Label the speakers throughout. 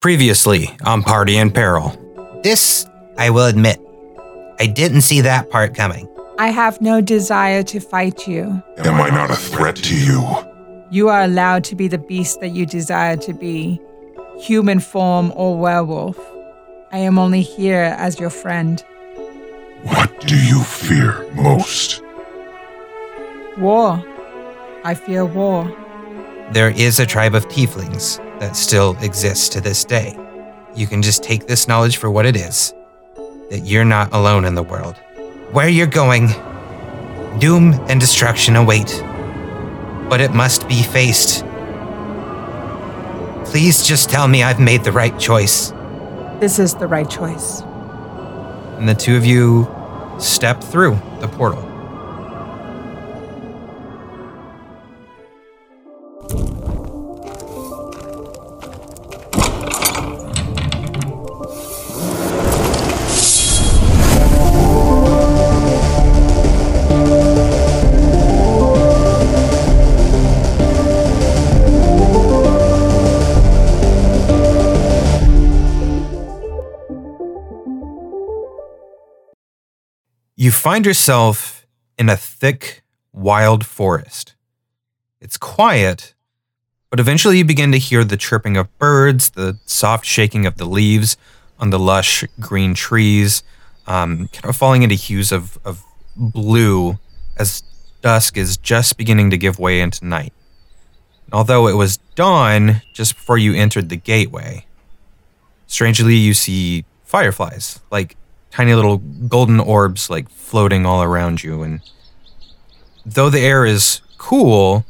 Speaker 1: Previously on Party in Peril.
Speaker 2: This, I will admit, I didn't see that part coming.
Speaker 3: I have no desire to fight you.
Speaker 4: Am I not a threat to you?
Speaker 3: You are allowed to be the beast that you desire to be, human form or werewolf. I am only here as your friend.
Speaker 4: What do you fear most?
Speaker 3: War. I fear war.
Speaker 2: There is a tribe of tieflings that still exists to this day. You can just take this knowledge for what it is that you're not alone in the world. Where you're going, doom and destruction await, but it must be faced. Please just tell me I've made the right choice.
Speaker 3: This is the right choice.
Speaker 1: And the two of you step through the portal. You find yourself in a thick, wild forest. It's quiet, but eventually you begin to hear the chirping of birds, the soft shaking of the leaves on the lush green trees, um, kind of falling into hues of, of blue as dusk is just beginning to give way into night. Although it was dawn just before you entered the gateway, strangely you see fireflies, like tiny little golden orbs like floating all around you and though the air is cool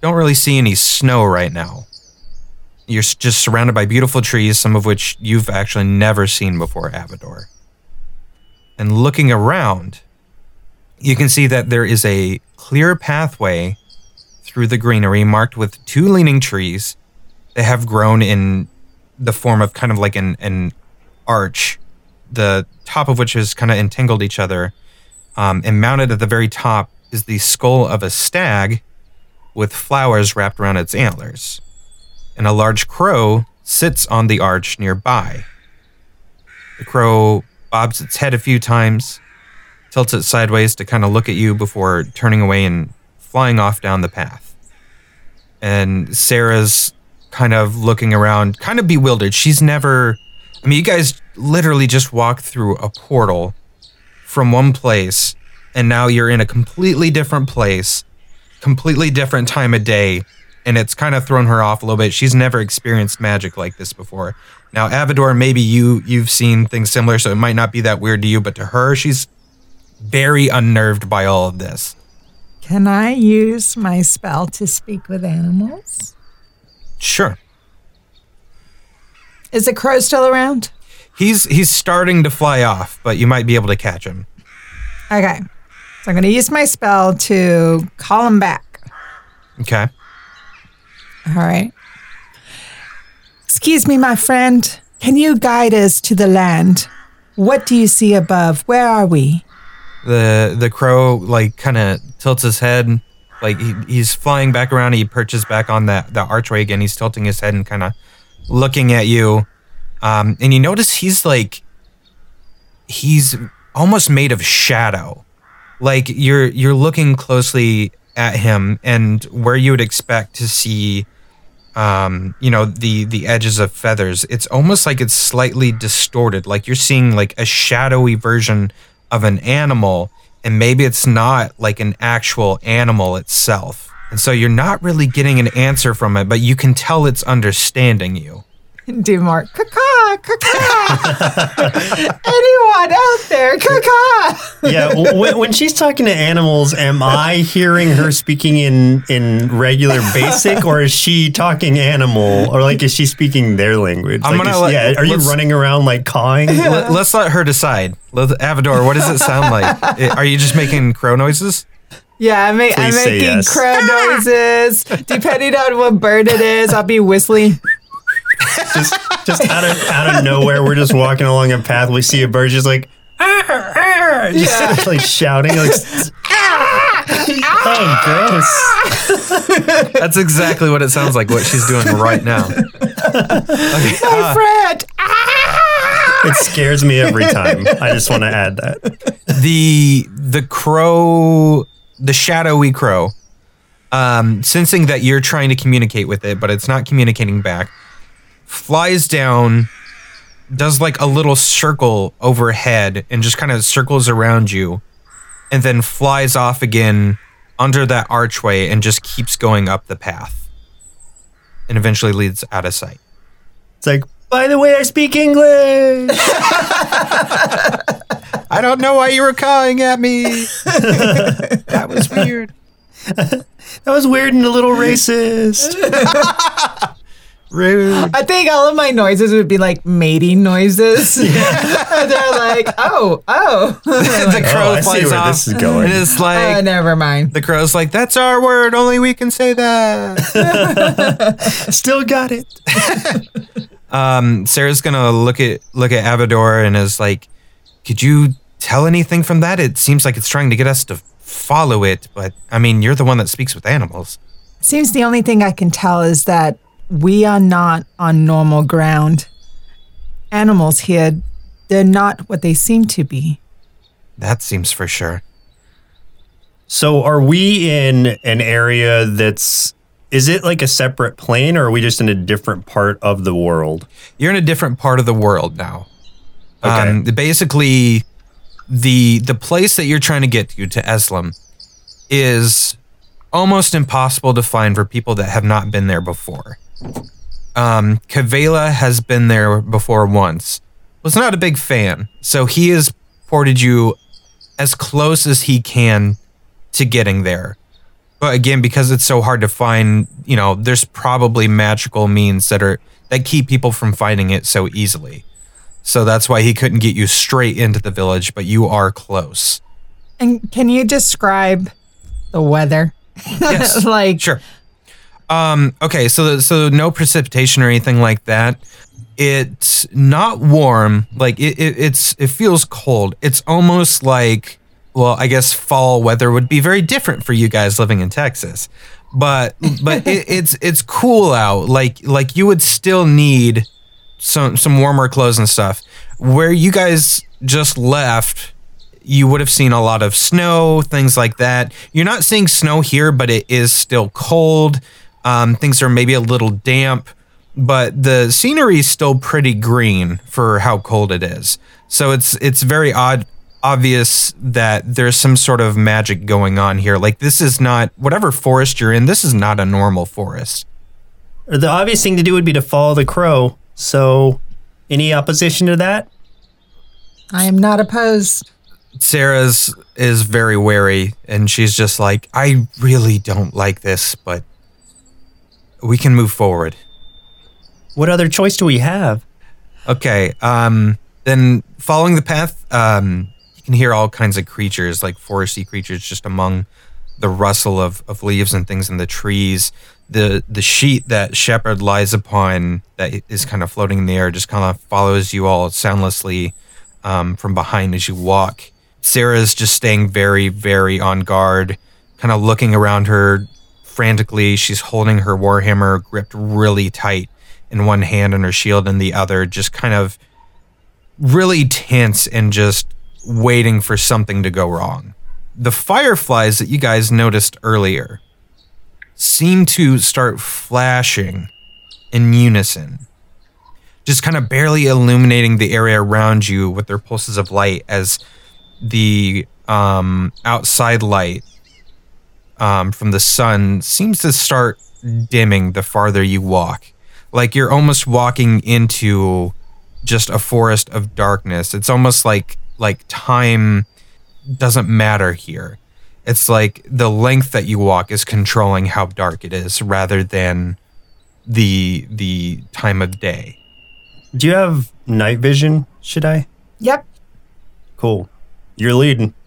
Speaker 1: don't really see any snow right now. You're just surrounded by beautiful trees some of which you've actually never seen before avador. And looking around you can see that there is a clear pathway through the greenery marked with two leaning trees that have grown in the form of kind of like an, an arch the top of which is kind of entangled each other. Um, and mounted at the very top is the skull of a stag with flowers wrapped around its antlers. And a large crow sits on the arch nearby. The crow bobs its head a few times, tilts it sideways to kind of look at you before turning away and flying off down the path. And Sarah's kind of looking around, kind of bewildered. She's never I mean, you guys literally just walked through a portal from one place, and now you're in a completely different place, completely different time of day, and it's kind of thrown her off a little bit. She's never experienced magic like this before. Now, Avador, maybe you you've seen things similar, so it might not be that weird to you, but to her, she's very unnerved by all of this.
Speaker 3: Can I use my spell to speak with animals?
Speaker 1: Sure.
Speaker 3: Is the crow still around?
Speaker 1: He's he's starting to fly off, but you might be able to catch him.
Speaker 3: Okay. So I'm going to use my spell to call him back.
Speaker 1: Okay.
Speaker 3: All right. Excuse me, my friend. Can you guide us to the land? What do you see above? Where are we?
Speaker 1: The the crow like kind of tilts his head, like he, he's flying back around. He perches back on that the archway again. He's tilting his head and kind of looking at you, um, and you notice he's like he's almost made of shadow. Like you're you're looking closely at him, and where you would expect to see, um, you know, the the edges of feathers, it's almost like it's slightly distorted. Like you're seeing like a shadowy version of an animal, and maybe it's not like an actual animal itself. And so you're not really getting an answer from it, but you can tell it's understanding you.
Speaker 3: Do more. Caca, caca. Anyone out there? Caca.
Speaker 5: yeah, when, when she's talking to animals, am I hearing her speaking in in regular basic, or is she talking animal, or like is she speaking their language?
Speaker 1: I'm
Speaker 5: Like,
Speaker 1: gonna
Speaker 5: is-
Speaker 1: let-
Speaker 5: yeah, are you running around like cawing?
Speaker 1: Let, us let her decide. Let, Avador, what does it sound like? Are you just making crow noises?
Speaker 3: Yeah, I'm, ma- I'm making
Speaker 5: yes.
Speaker 3: crow ah! noises. Depending on what bird it is, I'll be whistling.
Speaker 5: just just out of out of nowhere, we're just walking along a path. We see a bird, just like "Arr, arr," just like shouting, like oh, gross.
Speaker 1: That's exactly what it sounds like. What she's doing right now. Okay, uh,
Speaker 3: Fred!
Speaker 5: It scares me every time. I just want to add that.
Speaker 1: the the crow, the shadowy crow, um, sensing that you're trying to communicate with it, but it's not communicating back, flies down, does like a little circle overhead, and just kind of circles around you, and then flies off again under that archway and just keeps going up the path, and eventually leads out of sight.
Speaker 5: It's like, by the way, I speak English.
Speaker 1: I don't know why you were cawing at me. that was weird.
Speaker 5: That was weird and a little racist.
Speaker 1: Rude.
Speaker 3: I think all of my noises would be like mating noises. They're like, oh, oh.
Speaker 1: the crow
Speaker 5: Oh, I see
Speaker 1: flies
Speaker 5: where
Speaker 1: off.
Speaker 5: this is going.
Speaker 1: And it's
Speaker 3: Uh,
Speaker 1: like
Speaker 3: never mind.
Speaker 1: the crow's like, "That's our word. Only we can say that."
Speaker 5: Still got it.
Speaker 1: um, Sarah's gonna look at look at Avador and is like, "Could you tell anything from that? It seems like it's trying to get us to follow it, but I mean, you're the one that speaks with animals."
Speaker 3: Seems the only thing I can tell is that we are not on normal ground. Animals here, they're not what they seem to be.
Speaker 1: That seems for sure.
Speaker 5: So, are we in an area that's? Is it like a separate plane, or are we just in a different part of the world?
Speaker 1: You're in a different part of the world now.
Speaker 5: Okay.
Speaker 1: Um, basically, the the place that you're trying to get to to Eslam is almost impossible to find for people that have not been there before. Um, Kavela has been there before once. Was not a big fan, so he has ported you as close as he can to getting there. But again, because it's so hard to find, you know, there's probably magical means that are that keep people from finding it so easily. So that's why he couldn't get you straight into the village, but you are close.
Speaker 3: And can you describe the weather?
Speaker 1: Yes.
Speaker 3: like,
Speaker 1: Sure. Um, okay, so so no precipitation or anything like that. It's not warm. Like it, it it's it feels cold. It's almost like well, I guess fall weather would be very different for you guys living in Texas. But but it, it's it's cool out. Like like you would still need some some warmer clothes and stuff. Where you guys just left, you would have seen a lot of snow, things like that. You're not seeing snow here, but it is still cold. Um, things are maybe a little damp, but the scenery is still pretty green for how cold it is. So it's it's very odd, obvious that there's some sort of magic going on here. Like this is not whatever forest you're in. This is not a normal forest.
Speaker 5: The obvious thing to do would be to follow the crow. So, any opposition to that?
Speaker 3: I am not opposed.
Speaker 1: Sarah's is very wary and she's just like, I really don't like this, but we can move forward.
Speaker 5: What other choice do we have?
Speaker 1: Okay. Um then following the path, um you can hear all kinds of creatures, like foresty creatures just among the rustle of, of leaves and things in the trees. The the sheet that Shepard lies upon that is kind of floating in the air just kind of follows you all soundlessly um, from behind as you walk. Sarah's just staying very, very on guard, kind of looking around her frantically. She's holding her warhammer gripped really tight in one hand and her shield in the other, just kind of really tense and just waiting for something to go wrong. The fireflies that you guys noticed earlier seem to start flashing in unison, just kind of barely illuminating the area around you with their pulses of light as the um, outside light um, from the sun seems to start dimming the farther you walk. Like you're almost walking into just a forest of darkness. It's almost like like time doesn't matter here. It's like the length that you walk is controlling how dark it is rather than the the time of day.
Speaker 5: Do you have night vision? Should I?
Speaker 3: Yep.
Speaker 5: Cool. You're leading.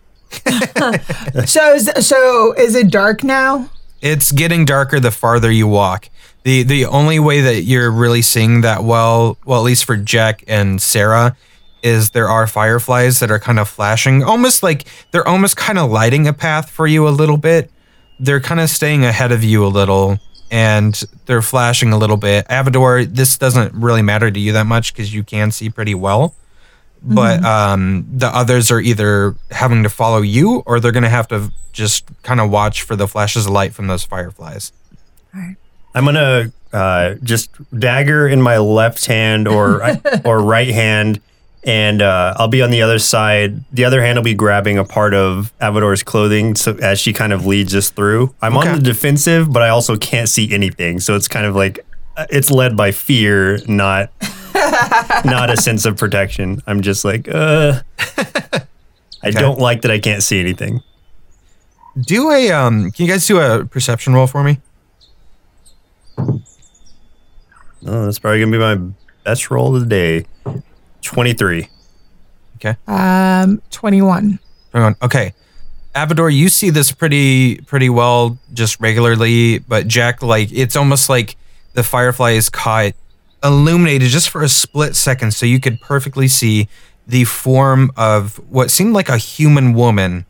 Speaker 3: So, is, so is it dark now?
Speaker 1: It's getting darker the farther you walk. The the only way that you're really seeing that well, well at least for Jack and Sarah, is there are fireflies that are kind of flashing, almost like they're almost kind of lighting a path for you a little bit. They're kind of staying ahead of you a little, and they're flashing a little bit. Avador, this doesn't really matter to you that much because you can see pretty well. But um, the others are either having to follow you or they're going to have to just kind of watch for the flashes of light from those fireflies.
Speaker 5: I'm gonna uh, just dagger in my left hand or or right hand, and uh, I'll be on the other side. The other hand will be grabbing a part of Avador's clothing, so as she kind of leads us through. I'm
Speaker 1: Okay.
Speaker 5: on the defensive, but I also can't see anything, so it's kind of like uh, it's led by fear, not not a sense of protection. I'm just like, uh, I don't like that I can't see anything.
Speaker 1: Do a um can you guys do a perception roll for me?
Speaker 5: Oh, that's probably gonna be my best roll of the day. Twenty-three. Okay.
Speaker 3: Um, 21.
Speaker 1: Everyone, okay. Avador, you see this pretty pretty well just regularly, but Jack, like it's almost like the firefly is caught illuminated just for a split second, so you could perfectly see the form of what seemed like a human woman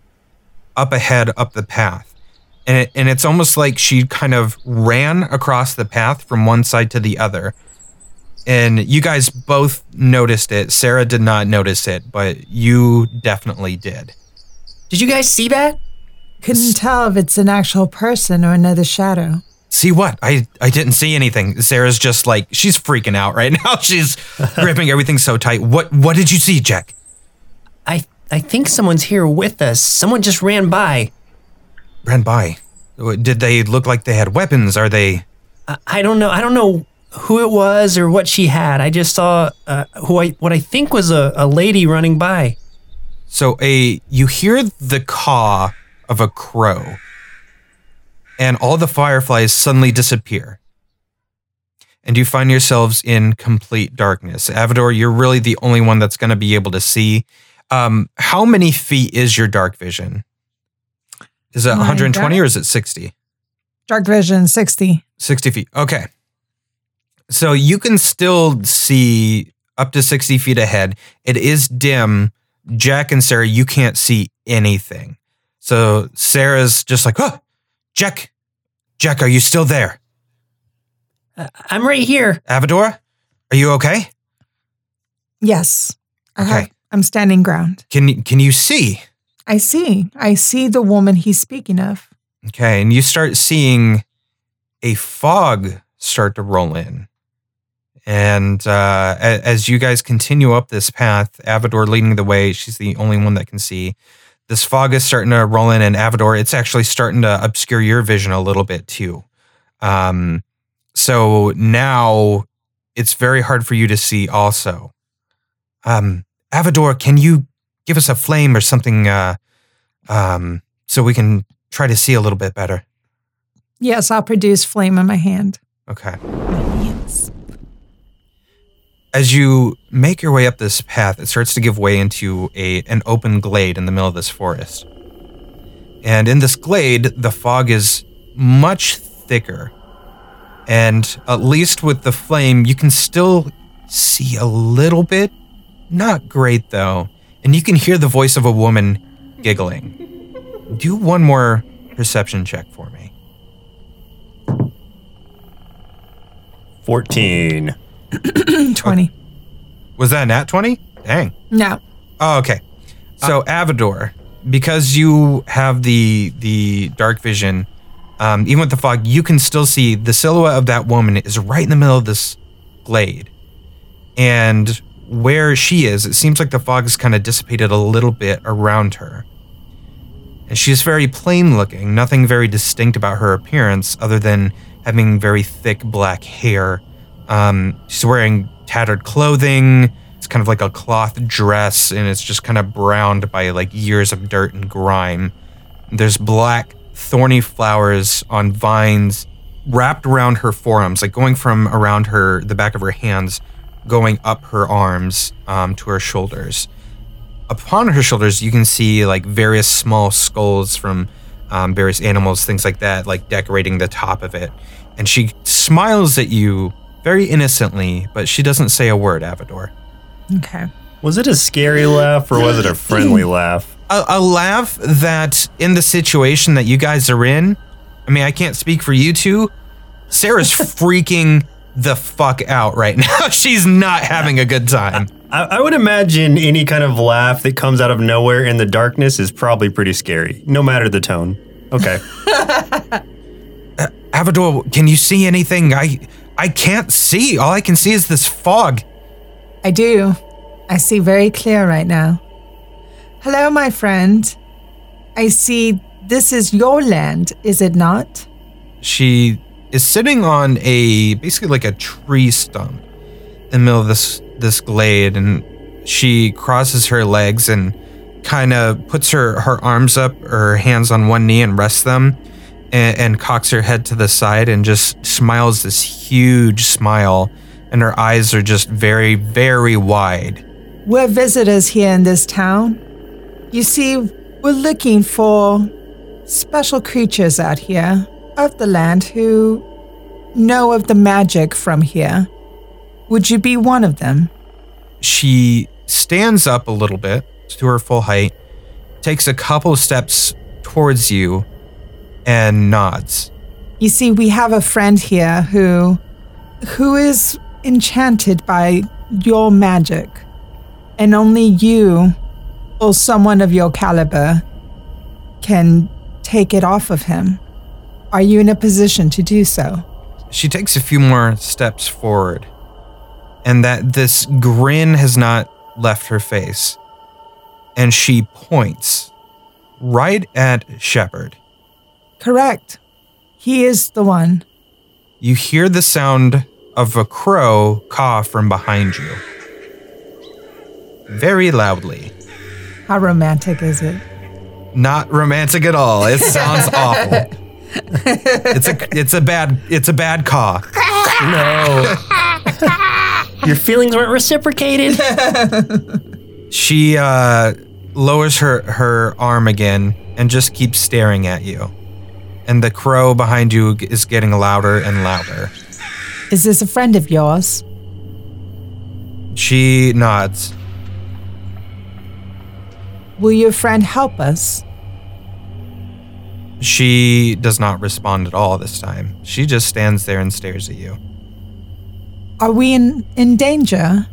Speaker 1: up ahead up the path. And it, and it's almost like she kind of ran across the path from one side to the other. And you guys both noticed it. Sarah did not notice it, but you definitely did.
Speaker 6: Did you guys see that?
Speaker 3: Couldn't tell if it's an actual person or another shadow.
Speaker 1: See what? I I didn't see anything. Sarah's just like she's freaking out right now. She's gripping everything so tight. What what did you see, Jack?
Speaker 6: I I think someone's here with us. Someone just ran by.
Speaker 1: Ran by. Did they look like they had weapons? Are they
Speaker 6: I, I don't know. I don't know who it was or what she had. I just saw uh, who I what I think was a, a lady running by.
Speaker 1: So a you hear the caw of a crow, and all the fireflies suddenly disappear. And you find yourselves in complete darkness. Avador, you're really the only one that's going to be able to see. Um, how many feet is your dark vision? Is it
Speaker 3: My
Speaker 1: 120
Speaker 3: dark-
Speaker 1: or is it 60?
Speaker 3: Dark vision 60.
Speaker 1: 60 feet. Okay. So you can still see up to 60 feet ahead. It is dim. Jack and Sarah, you can't see anything. So Sarah's just like, oh, Jack, Jack, are you still there?
Speaker 6: Uh, I'm right here.
Speaker 1: Avador, are you okay?
Speaker 3: Yes. I have-
Speaker 1: Okay.
Speaker 3: I'm standing ground.
Speaker 1: Can can you see?
Speaker 3: I see. I see the woman he's speaking of.
Speaker 1: Okay, and you start seeing a fog start to roll in. And uh, as you guys continue up this path, Avador leading the way, she's the only one that can see. This fog is starting to roll in, and Avador, it's actually starting to obscure your vision a little bit too. Um, so now it's very hard for you to see also. Um, Avador, can you give us a flame or something uh, um, so we can try to see a little bit better.
Speaker 3: Yes, I'll produce flame in my hand.
Speaker 1: Okay. As you make your way up this path, it starts to give way into a an open glade in the middle of this forest. And in this glade, the fog is much thicker. And at least with the flame, you can still see a little bit. Not great though. And you can hear the voice of a woman giggling. Do one more perception check for me.
Speaker 5: 14.
Speaker 3: 20.
Speaker 1: Was that nat 20? Dang.
Speaker 3: No.
Speaker 1: Oh, okay. So Avador, because you have the the dark vision, um, even with the fog, you can still see the silhouette of that woman is right in the middle of this glade, and where she is, it seems like the fog has kind of dissipated a little bit around her. And she's very plain looking, nothing very distinct about her appearance other than having very thick black hair. Um, she's wearing tattered clothing. It's kind of like a cloth dress, and it's just kind of browned by like years of dirt and grime. There's black, thorny flowers on vines wrapped around her forearms, like going from around her, the back of her hands, going up her arms um, to her shoulders. Upon her shoulders, you can see like various small skulls from um, various animals, things like that, like decorating the top of it. And she smiles at you very innocently, but she doesn't say a word, Avador.
Speaker 3: Okay.
Speaker 5: Was it a scary laugh or was it a friendly laugh?
Speaker 1: a, a laugh that in the situation that you guys are in i mean i can't speak for you two Sarah's freaking the fuck out right now. She's not having a good time.
Speaker 5: I, I would imagine any kind of laugh that comes out of nowhere in the darkness is probably pretty scary, no matter the tone. Okay.
Speaker 1: Avador, can you see anything? I I can't see. All I can see is this fog.
Speaker 3: I do. I see very clear right now. Hello, my friend. I see this is your land, is it not?
Speaker 1: She is sitting on a basically like a tree stump in the middle of this this glade and she crosses her legs and kind of puts her her arms up her hands on one knee and rests them and, and cocks her head to the side and just smiles this huge smile and her eyes are just very very wide
Speaker 3: We're visitors here in this town. You see, we're looking for special creatures out here of the land who know of the magic from here. Would you be one of them?
Speaker 1: she stands up a little bit to her full height, takes a couple steps towards you, and nods.
Speaker 3: You see, we have a friend here who who is enchanted by your magic. And only you or someone of your caliber can take it off of him. Are you in a position to do so?
Speaker 1: She takes a few more steps forward, and that this grin has not left her face. And she points right at Shepard.
Speaker 3: Correct. He is the one.
Speaker 1: You hear the sound of a crow caw from behind you. Very loudly.
Speaker 3: How romantic is it?
Speaker 1: Not romantic at all. It sounds awful. It's a it's a bad it's a bad caw.
Speaker 6: No. Your feelings weren't reciprocated.
Speaker 1: She uh, lowers her her arm again and just keeps staring at you. And the crow behind you is getting louder and louder.
Speaker 3: Is this a friend of yours?
Speaker 1: She nods.
Speaker 3: Will your friend help us?
Speaker 1: She does not respond at all this time. She just stands there and stares at you.
Speaker 3: Are we in, in danger?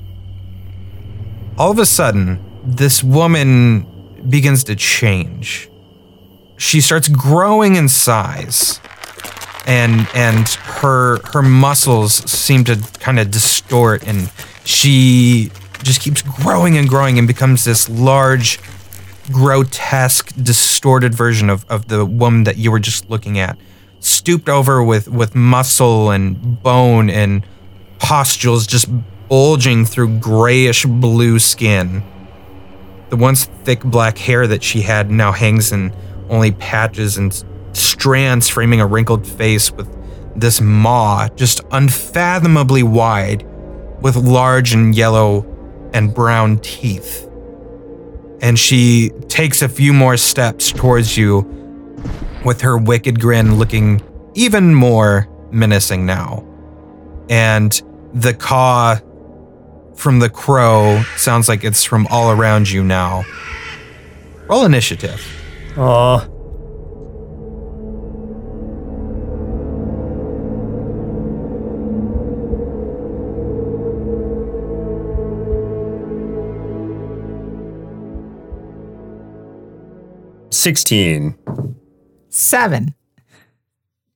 Speaker 1: All of a sudden, this woman begins to change. She starts growing in size. And and her her muscles seem to kind of distort and she just keeps growing and growing and becomes this large grotesque distorted version of, of the woman that you were just looking at stooped over with with muscle and bone and pustules just bulging through grayish blue skin. The once thick black hair that she had now hangs in only patches and strands framing a wrinkled face with this maw just unfathomably wide with large and yellow and brown teeth. And she takes a few more steps towards you with her wicked grin looking even more menacing now. And the caw from the crow sounds like it's from all around you now. Roll initiative.
Speaker 5: Aw. Sixteen.
Speaker 3: Seven.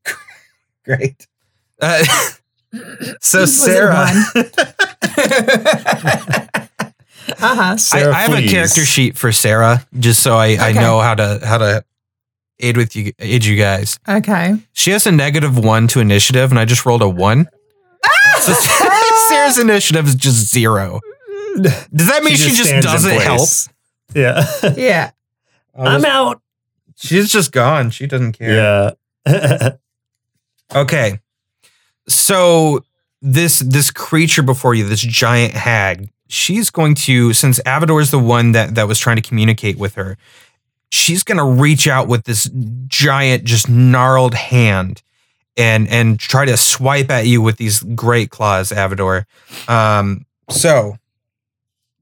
Speaker 1: Great. Uh, so Sarah,
Speaker 3: one? uh-huh.
Speaker 1: I,
Speaker 5: Sarah,
Speaker 1: I have a character sheet for Sarah, just so I, I know how to how to aid with you aid you guys.
Speaker 3: Okay.
Speaker 1: She has a negative one to initiative, and I just rolled a one. so Sarah's initiative is just zero. Does that mean she just,
Speaker 5: stands in
Speaker 1: doesn't help?
Speaker 5: place. Yeah.
Speaker 3: Yeah.
Speaker 6: I'm out.
Speaker 1: She's just gone. She doesn't care.
Speaker 5: yeah.
Speaker 1: Okay. So this this creature before you, this giant hag, she's going to since Avador is the one that that was trying to communicate with her, she's going to reach out with this giant just gnarled hand and and try to swipe at you with these great claws, Avador. Um so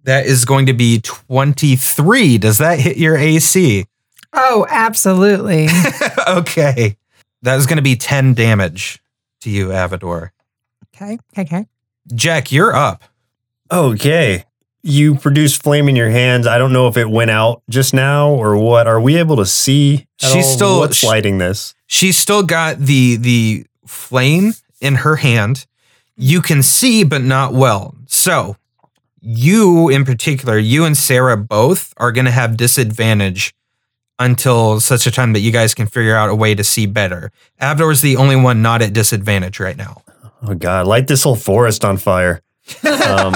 Speaker 1: that is going to be 23. Does that hit your AC?
Speaker 3: Oh, absolutely.
Speaker 1: okay. That is going to be 10 damage. to you, Avador.
Speaker 3: Okay. Okay.
Speaker 1: Jack, you're up.
Speaker 5: Okay. You produce flame in your hands. I don't know if it went out just now or what. Are we able to see?
Speaker 1: She's
Speaker 5: all
Speaker 1: still-
Speaker 5: what's
Speaker 1: sh-
Speaker 5: lighting this.
Speaker 1: She's still got the the flame in her hand. You can see, but not well. So, you in particular, you and Sarah both are going to have disadvantage until such a time that you guys can figure out a way to see better. Avador is the only one not at disadvantage right now.
Speaker 5: Oh God! Light this whole forest on fire. Um,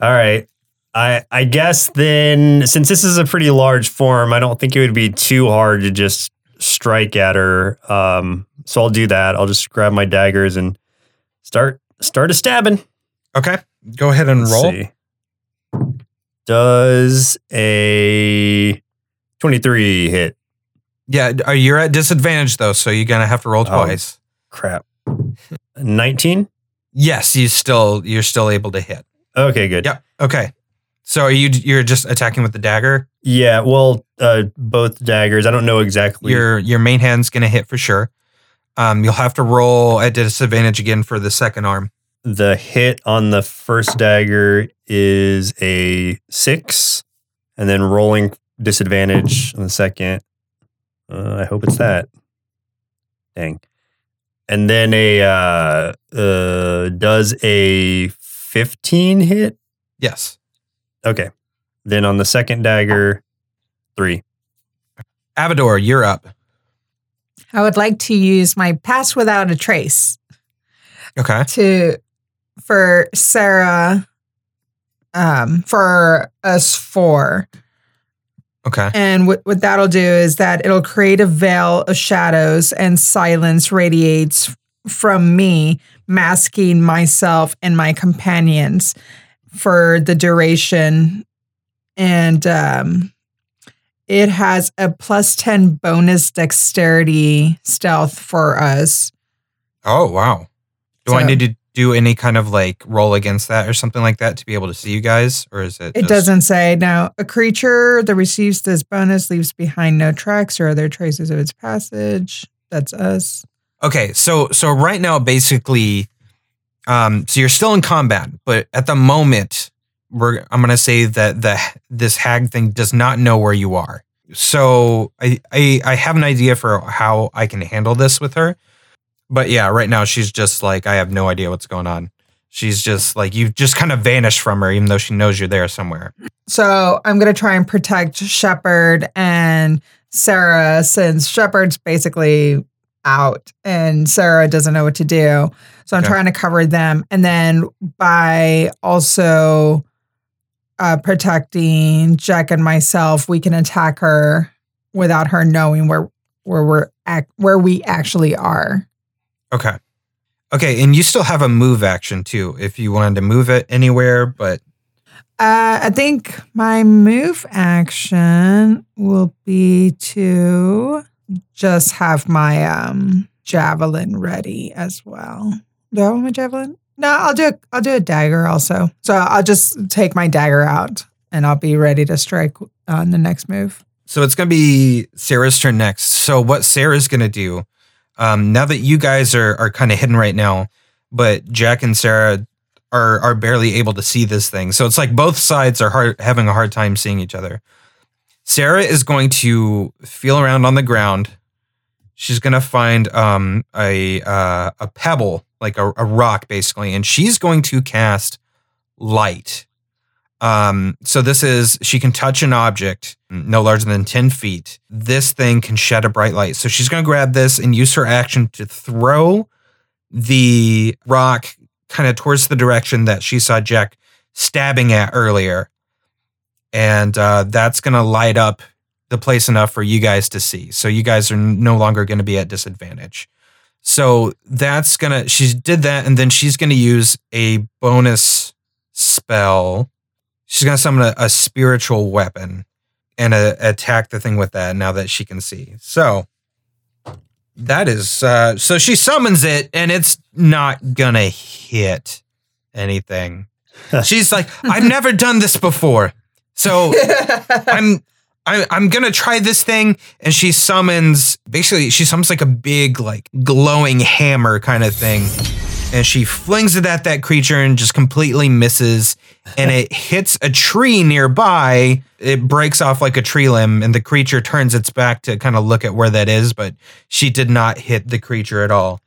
Speaker 5: all right. I I guess then, since this is a pretty large form, I don't think it would be too hard to just strike at her. Um, so I'll do that. I'll just grab my daggers and start start a stabbing.
Speaker 1: Okay, go ahead and
Speaker 5: Let's
Speaker 1: roll.
Speaker 5: see. Does a twenty three hit?
Speaker 1: Yeah, uh, you're at disadvantage though, so you're gonna have to roll
Speaker 5: Oh.
Speaker 1: twice.
Speaker 5: Crap. Nineteen.
Speaker 1: Yes, you still you're still able to hit.
Speaker 5: Okay, good.
Speaker 1: Yeah. Okay. So are you you're just attacking with the dagger?
Speaker 5: Yeah, well, uh, both daggers. I don't know exactly.
Speaker 1: Your your main hand's gonna hit for sure. Um, you'll have to roll at disadvantage again for the second arm.
Speaker 5: the hit on the first dagger is a six, and then rolling disadvantage on the second. Uh, I hope it's that. Dang. And then a uh, uh, does a fifteen hit?
Speaker 1: Yes.
Speaker 5: Okay. Then on the second dagger, three.
Speaker 1: Avador, you're up.
Speaker 3: I would like to use my pass without a trace
Speaker 1: Okay.
Speaker 3: to for Sarah um for us four.
Speaker 1: Okay.
Speaker 3: And what, what that'll do is that it'll create a veil of shadows and silence radiates from me, masking myself and my companions for the duration. And um, it has a plus 10 bonus dexterity stealth for us.
Speaker 1: Oh wow. Do I need to do any kind of like roll against that or something like that to be able to see you guys, or is it?
Speaker 3: It
Speaker 1: just-
Speaker 3: doesn't say. Now, a creature that receives this bonus leaves behind no tracks or other traces of its passage. That's us.
Speaker 1: Okay, so so right now, basically, um, so you're still in combat, but at the moment, we're I'm gonna say that the this hag thing does not know where you are. So I I I have an idea for how I can handle this with her, but yeah, right now she's just like I have no idea what's going on. She's just like you've just kind of vanished from her, even though she knows you're there somewhere.
Speaker 3: So I'm going to try and protect Shepard and Sarah since Shepard's basically out and Sarah doesn't know what to do. So I'm
Speaker 1: Okay.
Speaker 3: trying to cover them. And then by also uh, protecting Jack and myself, we can attack her without her knowing where where we're ac- where we actually are.
Speaker 1: Okay. Okay, and you still have a move action too if you wanted to move it anywhere, but
Speaker 3: Uh, I think my move action will be to just have my um javelin ready as well. Do I want my javelin? No, I'll do a, I'll do a dagger also. So I'll just take my dagger out and I'll be ready to strike on the next move.
Speaker 1: So it's going to be Sarah's turn next. So what Sarah's going to do, um, now that you guys are are kind of hidden right now, but Jack and Sarah are are barely able to see this thing. So it's like both sides are hard, having a hard time seeing each other. Sarah is going to feel around on the ground. She's to find um, a uh, a pebble, like a, a rock, basically, and she's going to cast light. Um, so this is she can touch an object no larger than 10 feet. This thing can shed a bright light. So she's gonna grab this and use her action to throw the rock kind of towards the direction that she saw Jack stabbing at earlier. And uh, that's gonna light up the place enough for you guys to see. So you guys are no longer gonna be at disadvantage. So that's gonna she did that, and then she's gonna use a bonus spell. She's gonna summon a, a spiritual weapon and uh, attack the thing with that now that she can see. So that is uh so she summons it and it's not gonna hit anything. She's like, I've never done this before. So I'm I, I'm gonna try this thing, and she summons basically she summons like a big like glowing hammer kind of thing, and she flings it at that creature and just completely misses, and it hits a tree nearby. It breaks off like a tree limb, and the creature turns its back to kind of look at where that is, but she did not hit the creature at all.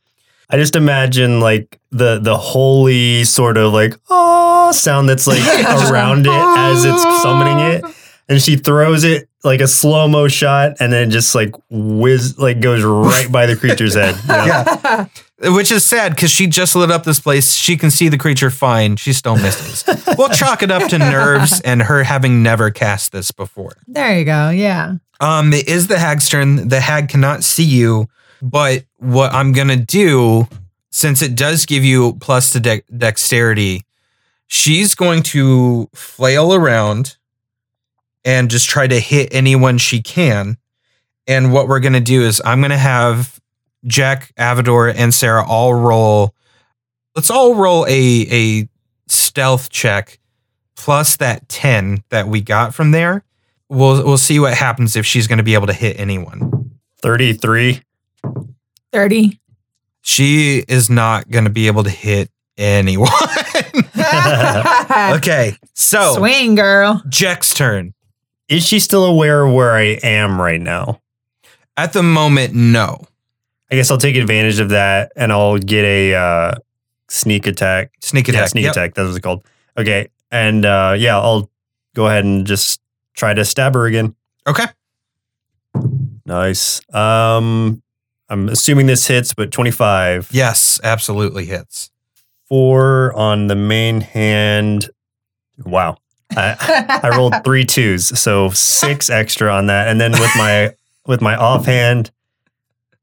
Speaker 5: I just imagine like the the holy sort of like oh sound that's like around it as it's summoning it, and she throws it like a slow mo shot, and then just like whiz like goes right by the creature's head. Yeah.
Speaker 1: Which is sad because she just lit up this place. She can see the creature fine. She still misses. we'll chalk it up to nerves and her having never cast this before.
Speaker 3: There you go. Yeah.
Speaker 1: Um, it is the hag's turn. The hag cannot see you, but what I'm gonna do, since it does give you plus to de- dexterity, she's going to flail around and just try to hit anyone she can. And what we're gonna do is I'm gonna have Jack, Avador, and Sarah all roll. Let's all roll a a stealth check plus that 10 that we got from there. We'll we'll see what happens if she's going to be able to hit anyone.
Speaker 5: Thirty three.
Speaker 3: 30.
Speaker 1: She is not going to be able to hit anyone. okay. So,
Speaker 3: Swing, girl.
Speaker 1: Jack's turn.
Speaker 5: Is she still aware of where I am right now?
Speaker 1: At the moment, no.
Speaker 5: I guess I'll take advantage of that and I'll get a uh, sneak attack.
Speaker 1: Sneak
Speaker 5: Yeah,
Speaker 1: attack.
Speaker 5: sneak
Speaker 1: Yep.
Speaker 5: attack. That's what it's called. Okay. And uh, yeah, I'll go ahead and just try to stab her again.
Speaker 1: Okay.
Speaker 5: Nice. Um, I'm assuming this hits, but 25.
Speaker 1: Yes, absolutely hits.
Speaker 5: Four on the main hand. Wow. I, I rolled three twos, so six extra on that. And then with my with my offhand,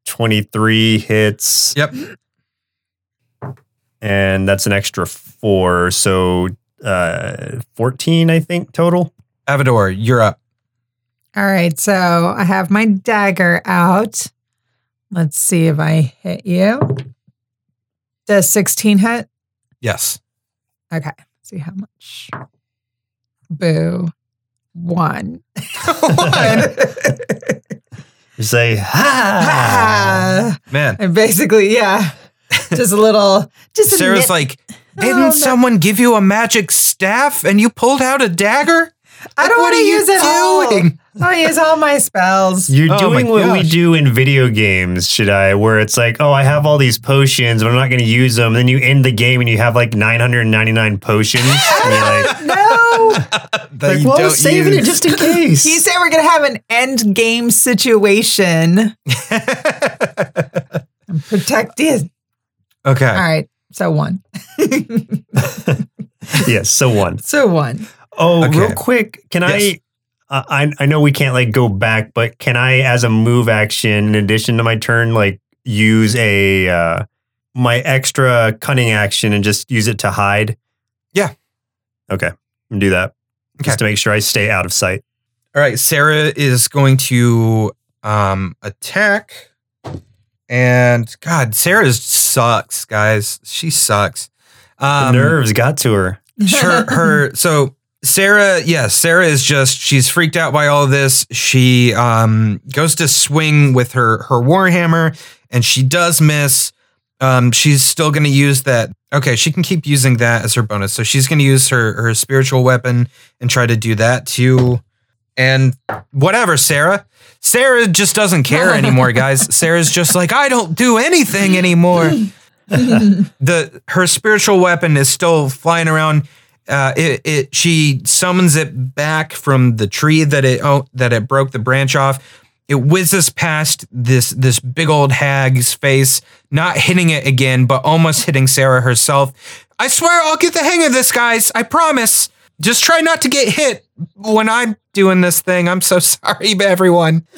Speaker 5: 23 hits.
Speaker 1: Yep.
Speaker 5: And that's an extra four. So uh 14, I think, total.
Speaker 1: Avador, you're up.
Speaker 3: All right. So I have my dagger out. Let's see if I hit you. Does 16 hit?
Speaker 1: Yes.
Speaker 3: Okay. See how much. Boo. One. one.
Speaker 5: You say, ha!
Speaker 1: Man,
Speaker 3: and basically, yeah. Just a little. Just a
Speaker 1: Sarah's
Speaker 3: nit-
Speaker 1: like, didn't
Speaker 3: no.
Speaker 1: someone give you a magic staff and you pulled out a dagger?
Speaker 3: I don't want to use it all.
Speaker 1: doing?
Speaker 3: I use all my spells.
Speaker 5: You're
Speaker 1: Oh
Speaker 5: doing
Speaker 1: my
Speaker 5: what we
Speaker 1: gosh.
Speaker 5: do in video games, should I? Where it's like, oh, I have all these potions, but I'm not going to use them. then you end the game and you have like 999 potions. and you're like,
Speaker 3: no.
Speaker 1: That
Speaker 5: like
Speaker 1: you
Speaker 5: well, I
Speaker 1: don't
Speaker 5: was saving
Speaker 1: use.
Speaker 5: it just in case.
Speaker 3: You say we're going to have an end game situation. and protect it.
Speaker 1: okay.
Speaker 3: All right. So one.
Speaker 5: yes, so one.
Speaker 3: So one.
Speaker 5: Oh,
Speaker 1: Okay.
Speaker 5: real quick, can
Speaker 1: Yes.
Speaker 5: I? Uh, I I know we can't like go back, but can I, as a move action, in addition to my turn, like use a uh, my extra cunning action and just use it to hide?
Speaker 1: Yeah.
Speaker 5: Okay, I'm do that
Speaker 1: Okay.
Speaker 5: just to make sure I stay out of sight.
Speaker 1: All right, Sarah is going to um attack. And God, Sarah sucks, guys. She sucks.
Speaker 5: The
Speaker 1: Um,
Speaker 5: nerves got to her.
Speaker 1: her her so Sarah, yes, Sarah is just she's freaked out by all of this. She um goes to swing with her her warhammer and she does miss. Um she's still going to use that. Okay, she can keep using that as her bonus. So she's going to use her her spiritual weapon and try to do that too. And whatever, Sarah. Sarah just doesn't care anymore, guys. Sarah's just like, I don't do anything anymore the her spiritual weapon is still flying around. Uh, it, it she summons it back from the tree that it oh, that it broke the branch off. It whizzes past this this big old hag's face, not hitting it again, but almost hitting Sarah herself. I swear I'll get the hang of this, guys. I promise. Just try not to get hit when I'm doing this thing. I'm so sorry, everyone.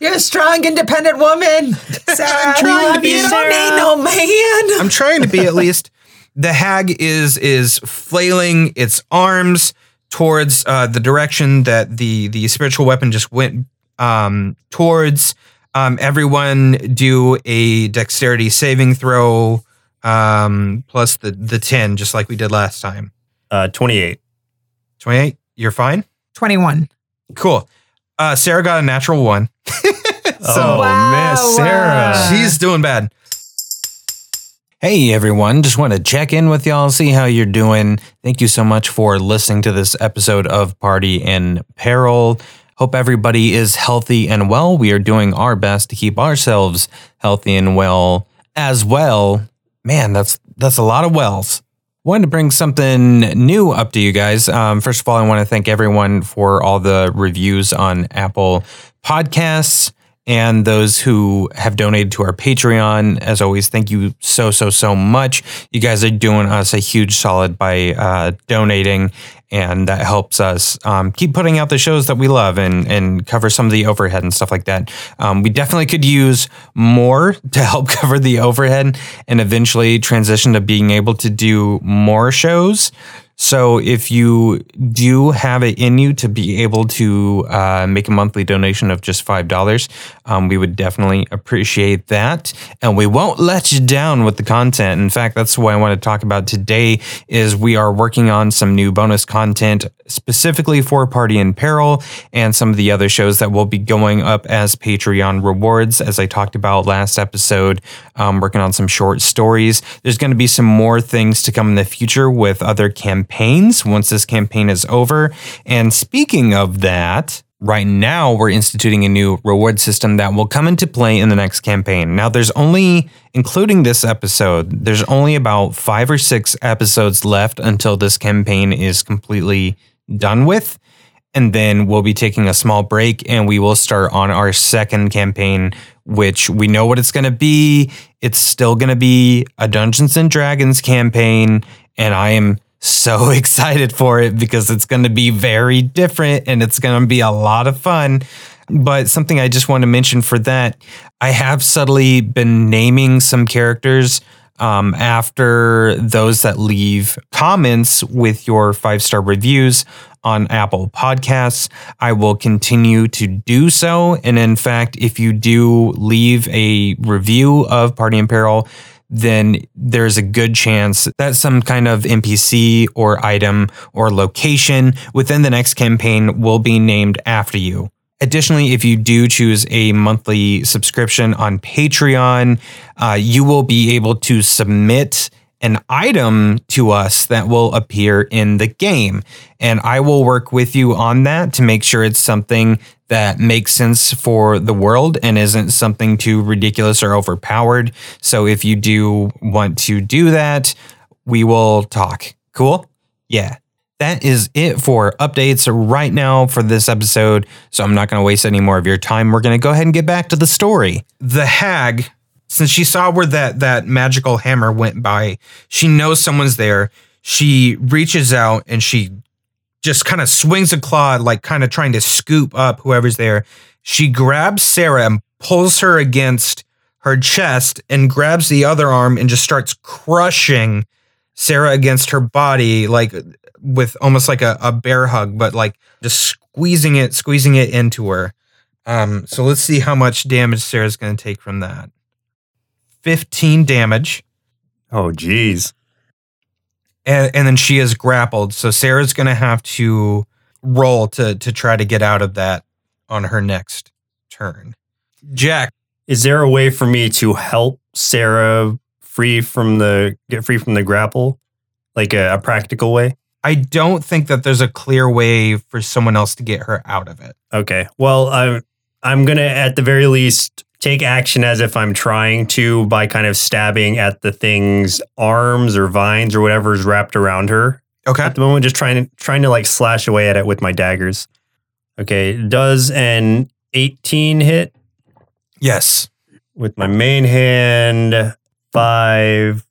Speaker 3: You're a strong, independent woman. Sarah,
Speaker 1: trying to
Speaker 3: you
Speaker 1: be,
Speaker 3: don't need no man.
Speaker 1: I'm trying to be at least. The hag is is flailing its arms towards uh, the direction that the the spiritual weapon just went um, towards. Um, everyone do a dexterity saving throw um, plus the the ten, just like we did last time.
Speaker 5: Uh, 28.
Speaker 1: Twenty eight. You're fine.
Speaker 3: 21.
Speaker 1: Cool.
Speaker 7: Uh, Sarah got a natural one.
Speaker 5: oh,
Speaker 3: Wow,
Speaker 5: Miss Sarah.
Speaker 3: wow.
Speaker 7: She's doing bad.
Speaker 1: Hey everyone, just want to check in with y'all, see how you're doing. Thank you so much for listening to this episode of Party in Peril. Hope everybody is healthy and well. We are doing our best to keep ourselves healthy and well as well. Man, that's that's a lot of wells. Wanted to bring something new up to you guys. Um, first of all, I want to thank everyone for all the reviews on Apple Podcasts and those who have donated to our Patreon. As always, thank you so, so, so much. You guys are doing us a huge solid by uh, donating, and that helps us um, keep putting out the shows that we love and, and cover some of the overhead and stuff like that. Um, we definitely could use more to help cover the overhead and eventually transition to being able to do more shows. So if you do have it in you to be able to uh, make a monthly donation of just five dollars, um, we would definitely appreciate that, and we won't let you down with the content. In fact, that's what I want to talk about today. Is we are working on some new bonus content specifically for Party in Peril and some of the other shows that will be going up as Patreon rewards, as I talked about last episode. Um, working on some short stories. There's going to be some more things to come in the future with other campaigns once this campaign is over. And speaking of that, right now we're instituting a new reward system that will come into play in the next campaign. Now, there's only, including this episode, there's only about five or six episodes left until this campaign is completely done with. And then we'll be taking a small break and we will start on our second campaign, which we know what it's going to be. It's still going to be a Dungeons and Dragons campaign. And I am so excited for it because it's going to be very different and it's going to be a lot of fun. But something I just want to mention for that, I have subtly been naming some characters um, after those that leave comments with your five star reviews on Apple Podcasts. I will continue to do so. And in fact, if you do leave a review of Party in Peril, then there's a good chance that some kind of NPC or item or location within the next campaign will be named after you. Additionally, if you do choose a monthly subscription on Patreon, uh, you will be able to submit an item to us that will appear in the game. And I will work with you on that to make sure it's something that makes sense for the world and isn't something too ridiculous or overpowered. So if you do want to do that, we will talk. Cool? Yeah. That is it for updates right now for this episode. So I'm not going to waste any more of your time. We're going to go ahead and get back to the story.
Speaker 7: The hag, since she saw where that that magical hammer went by, she knows someone's there. She reaches out and she just kind of swings a claw, like kind of trying to scoop up whoever's there. She grabs Sarah and pulls her against her chest and grabs the other arm and just starts crushing Sarah against her body, like with almost like a, a bear hug, but like just squeezing it, squeezing it into her. Um, so let's see how much damage Sarah's going to take from that. 15 damage.
Speaker 5: Oh, geez.
Speaker 7: and, and then she is grappled. So Sarah's going to have to roll to to try to get out of that on her next turn. Jack,
Speaker 5: Is there a way for me to help Sarah free from the get free from the grapple, like a, a practical way?
Speaker 7: I don't think that there's a clear way for someone else to get her out of it.
Speaker 5: Okay. Well, I'm I'm gonna at the very least take action as if I'm trying to by kind of stabbing at the thing's arms or vines or whatever is wrapped around her
Speaker 7: Okay.
Speaker 5: at the moment. Just trying to trying to like slash away at it with my daggers. Okay. Does an 18 hit
Speaker 7: Yes.
Speaker 5: with my main hand? Five.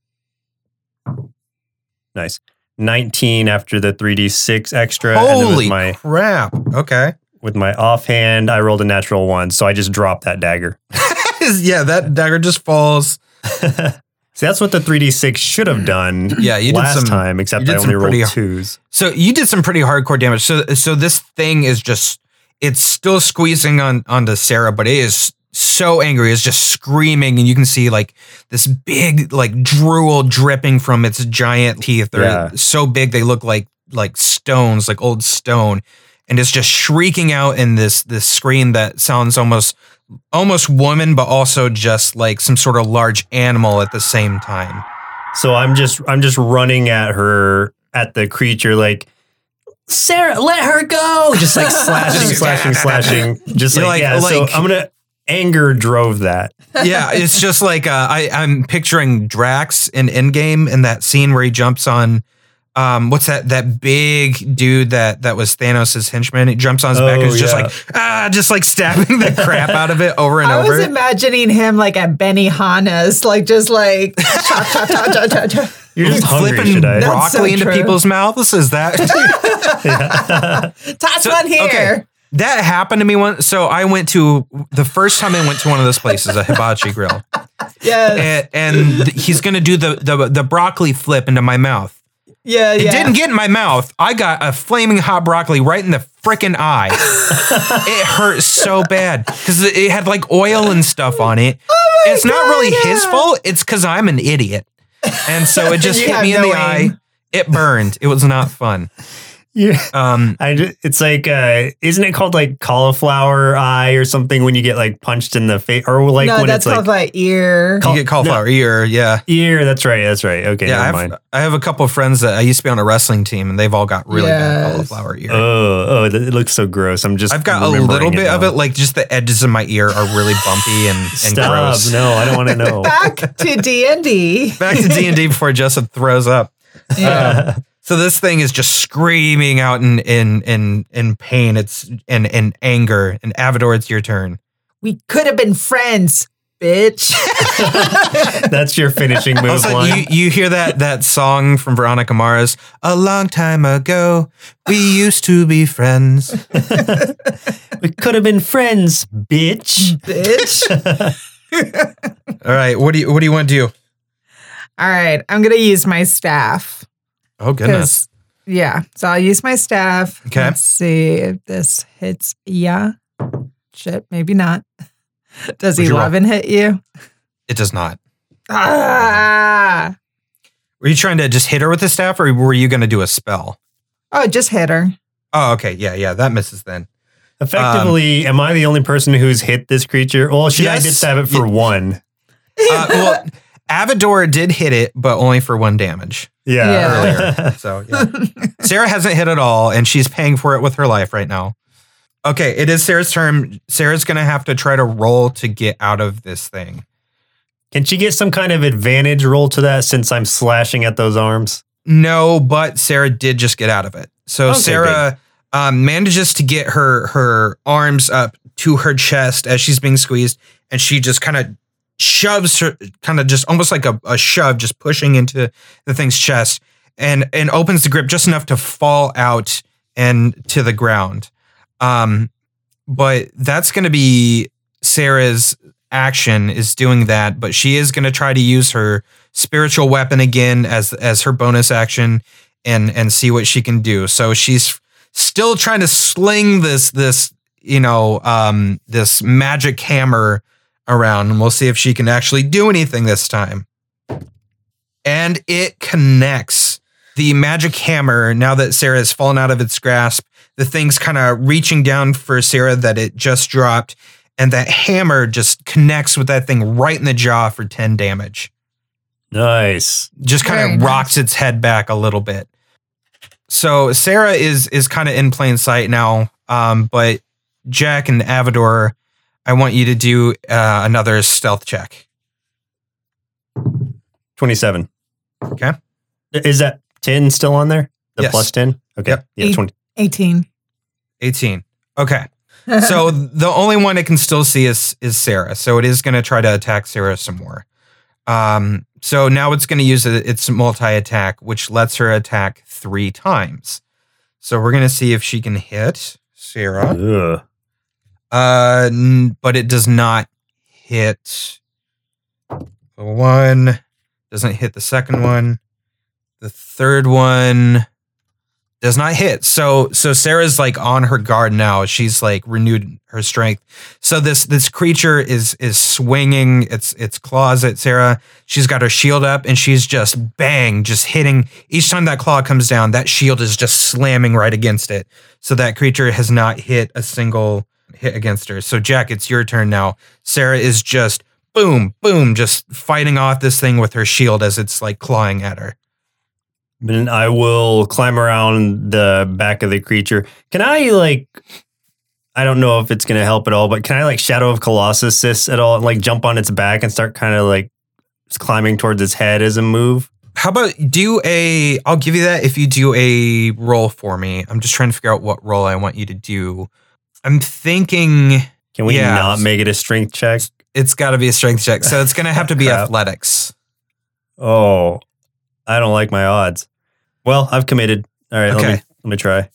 Speaker 5: Nice. 19 after the 3d6 extra. and
Speaker 7: Holy
Speaker 5: my
Speaker 7: crap. Okay.
Speaker 5: with my offhand, I rolled a natural one, so I just dropped that dagger.
Speaker 7: yeah, that dagger just falls.
Speaker 5: See, that's what the 3d6 should have done
Speaker 7: Yeah, you did
Speaker 5: last
Speaker 7: some-
Speaker 5: time, except
Speaker 7: did
Speaker 5: I only rolled twos.
Speaker 7: So you did some pretty hardcore damage. So so this thing is just it's still squeezing on onto Sarah, but it is so angry. It's just screaming, and you can see like this big like drool dripping from its giant teeth. They're
Speaker 5: Yeah.
Speaker 7: so big they look like like stones, like old stone.
Speaker 1: and it's just shrieking out in this this scream that sounds almost almost woman, but also just like some sort of large animal at the same time.
Speaker 5: So I'm just I'm just running at her at the creature like Sarah, let her go. Just like slashing, slashing, slashing. Just like,
Speaker 1: like-
Speaker 5: yeah. so I'm gonna anger drove that.
Speaker 1: yeah, it's just like uh, I, I'm picturing Drax in Endgame in that scene where he jumps on. Um, what's that? That big dude that that was Thanos' henchman. He jumps on his back and
Speaker 5: Oh,
Speaker 1: is just like ah, just like stabbing the crap out of it over and
Speaker 3: I
Speaker 1: over.
Speaker 3: I was imagining him like at Benihana's, like just like chop, chop, chop, chop, chop, chop.
Speaker 5: You're just hungry,
Speaker 1: flipping
Speaker 5: should
Speaker 1: broccoli
Speaker 3: so
Speaker 1: into
Speaker 3: true.
Speaker 1: people's mouths. Is that
Speaker 3: Toss
Speaker 1: So-
Speaker 3: one here.
Speaker 1: okay. that happened to me once? So I went to the first time I went to one of those places, a hibachi grill,
Speaker 3: Yes.
Speaker 1: and, and he's gonna do the, the the broccoli flip into my mouth.
Speaker 3: Yeah,
Speaker 1: It didn't get in my mouth. I got a flaming hot broccoli right in the freaking eye. it hurt so bad because it had like oil and stuff on it. it's not really his fault. It's because I'm an idiot. And so it just hit me in the eye. It burned. It was not fun.
Speaker 5: Yeah.
Speaker 1: Um,
Speaker 5: I just, it's like uh isn't it called like cauliflower eye or something when you get like punched in the face or like
Speaker 3: no,
Speaker 5: when
Speaker 3: that's
Speaker 5: it's
Speaker 3: called
Speaker 5: like
Speaker 3: like ear.
Speaker 1: you get cauliflower ear. Yeah.
Speaker 5: ear that's right that's right okay
Speaker 1: Yeah. I have,
Speaker 5: mind
Speaker 1: I have a couple of friends that I used to be on a wrestling team and they've all got really bad cauliflower ear.
Speaker 5: oh oh it looks so gross I'm just
Speaker 1: I've got a little bit of it, like just the edges of my ear are really bumpy and, and
Speaker 5: Stop
Speaker 1: gross.
Speaker 5: no I don't want to know
Speaker 3: Back to D and D.
Speaker 1: Back to D and D before Jessup throws up. Uh, so this thing is just screaming out in in in in pain. It's in in anger. And Avador, it's your turn.
Speaker 3: We could have been friends, bitch.
Speaker 5: that's your finishing move
Speaker 1: Also,
Speaker 5: line
Speaker 1: you, you hear that that song from Veronica Mars? A long time ago, we used to be friends.
Speaker 5: we could have been friends bitch
Speaker 3: bitch.
Speaker 1: All right, what do you what do you want to do?
Speaker 3: All right, I'm gonna use my staff.
Speaker 1: Oh goodness.
Speaker 3: 'cause- Yeah, so I'll use my staff.
Speaker 1: Okay.
Speaker 3: Let's see if this hits. Yeah. Shit, maybe not. Does
Speaker 1: What'd you
Speaker 3: 11 hit you?
Speaker 1: It does not.
Speaker 3: Ah.
Speaker 1: Were you trying to just hit her with the staff, or were you going to do a spell?
Speaker 3: Oh, just hit her.
Speaker 1: Oh, okay. Yeah, yeah, that misses then.
Speaker 5: effectively am I the only person who's hit this creature well should I
Speaker 1: Yes.
Speaker 5: just have it for one
Speaker 1: Uh, well, Avador did hit it, but only for one damage
Speaker 5: yeah,
Speaker 1: earlier. So yeah. Sarah hasn't hit at all, and she's paying for it with her life right now. Okay, it is Sarah's turn. Sarah's gonna have to try to roll to get out of this thing.
Speaker 5: Can she get some kind of advantage roll to that since I'm slashing at those arms?
Speaker 1: No, but Sarah did just get out of it. So
Speaker 5: Okay,
Speaker 1: Sarah um, manages to get her her arms up to her chest as she's being squeezed, and she just kind of shoves her, kind of just almost like a, a shove, just pushing into the thing's chest, and and opens the grip just enough to fall out and to the ground. Um, but that's going to be Sarah's action is doing that, but she is going to try to use her spiritual weapon again as as her bonus action and and see what she can do. So she's still trying to sling this this you know um this magic hammer around and we'll see if she can actually do anything this time. And it connects the magic hammer now that Sarah has fallen out of its grasp. The thing's kind of reaching down for Sarah that it just dropped and that hammer just connects with that thing right in the jaw for 10 damage
Speaker 5: Nice.
Speaker 1: just kind
Speaker 3: Very
Speaker 1: of
Speaker 3: nice.
Speaker 1: rocks its head back a little bit. So Sarah is is kind of in plain sight now, um, but Jack and Avador, I want you to do uh, another stealth check.
Speaker 5: 27.
Speaker 1: Okay.
Speaker 5: Is that 10 still on there? The
Speaker 1: Yes.
Speaker 5: plus 10? Okay.
Speaker 1: Yep.
Speaker 5: Yeah,
Speaker 3: Eight.
Speaker 5: 20.
Speaker 3: 18.
Speaker 1: 18. Okay. So the only one it can still see is is Sarah. So it is going to try to attack Sarah some more. Um, so now it's going to use a, its multi attack, which lets her attack three times. So we're going to see if she can hit Sarah.
Speaker 5: Ugh.
Speaker 1: Uh, n- but it does not hit the one. Doesn't hit the second one. The third one Does not hit. So so Sarah's like on her guard now. She's like renewed her strength. So this this creature is is swinging its its claws at Sarah. She's got her shield up and she's just bang, just hitting each time that claw comes down. That shield is just slamming right against it. So that creature has not hit a single hit against her. So Jack, it's your turn now. Sarah is just boom, boom, just fighting off this thing with her shield as it's like clawing at her.
Speaker 5: Then I will climb around the back of the creature. Can I like? I don't know if it's gonna help at all, but can I like Shadow of Colossus this at all and like jump on its back and start kind of like climbing towards its head as a move?
Speaker 1: How about do a? I'll give you that if you do a roll for me. I'm just trying to figure out what roll I want you to do. I'm thinking
Speaker 5: Can we
Speaker 1: Yeah.
Speaker 5: not make it a strength check?
Speaker 1: it's got to be a strength check, so it's going to have to be athletics.
Speaker 5: Oh, I don't like my odds. Well, I've committed. All right, let
Speaker 1: Okay.
Speaker 5: me let me try.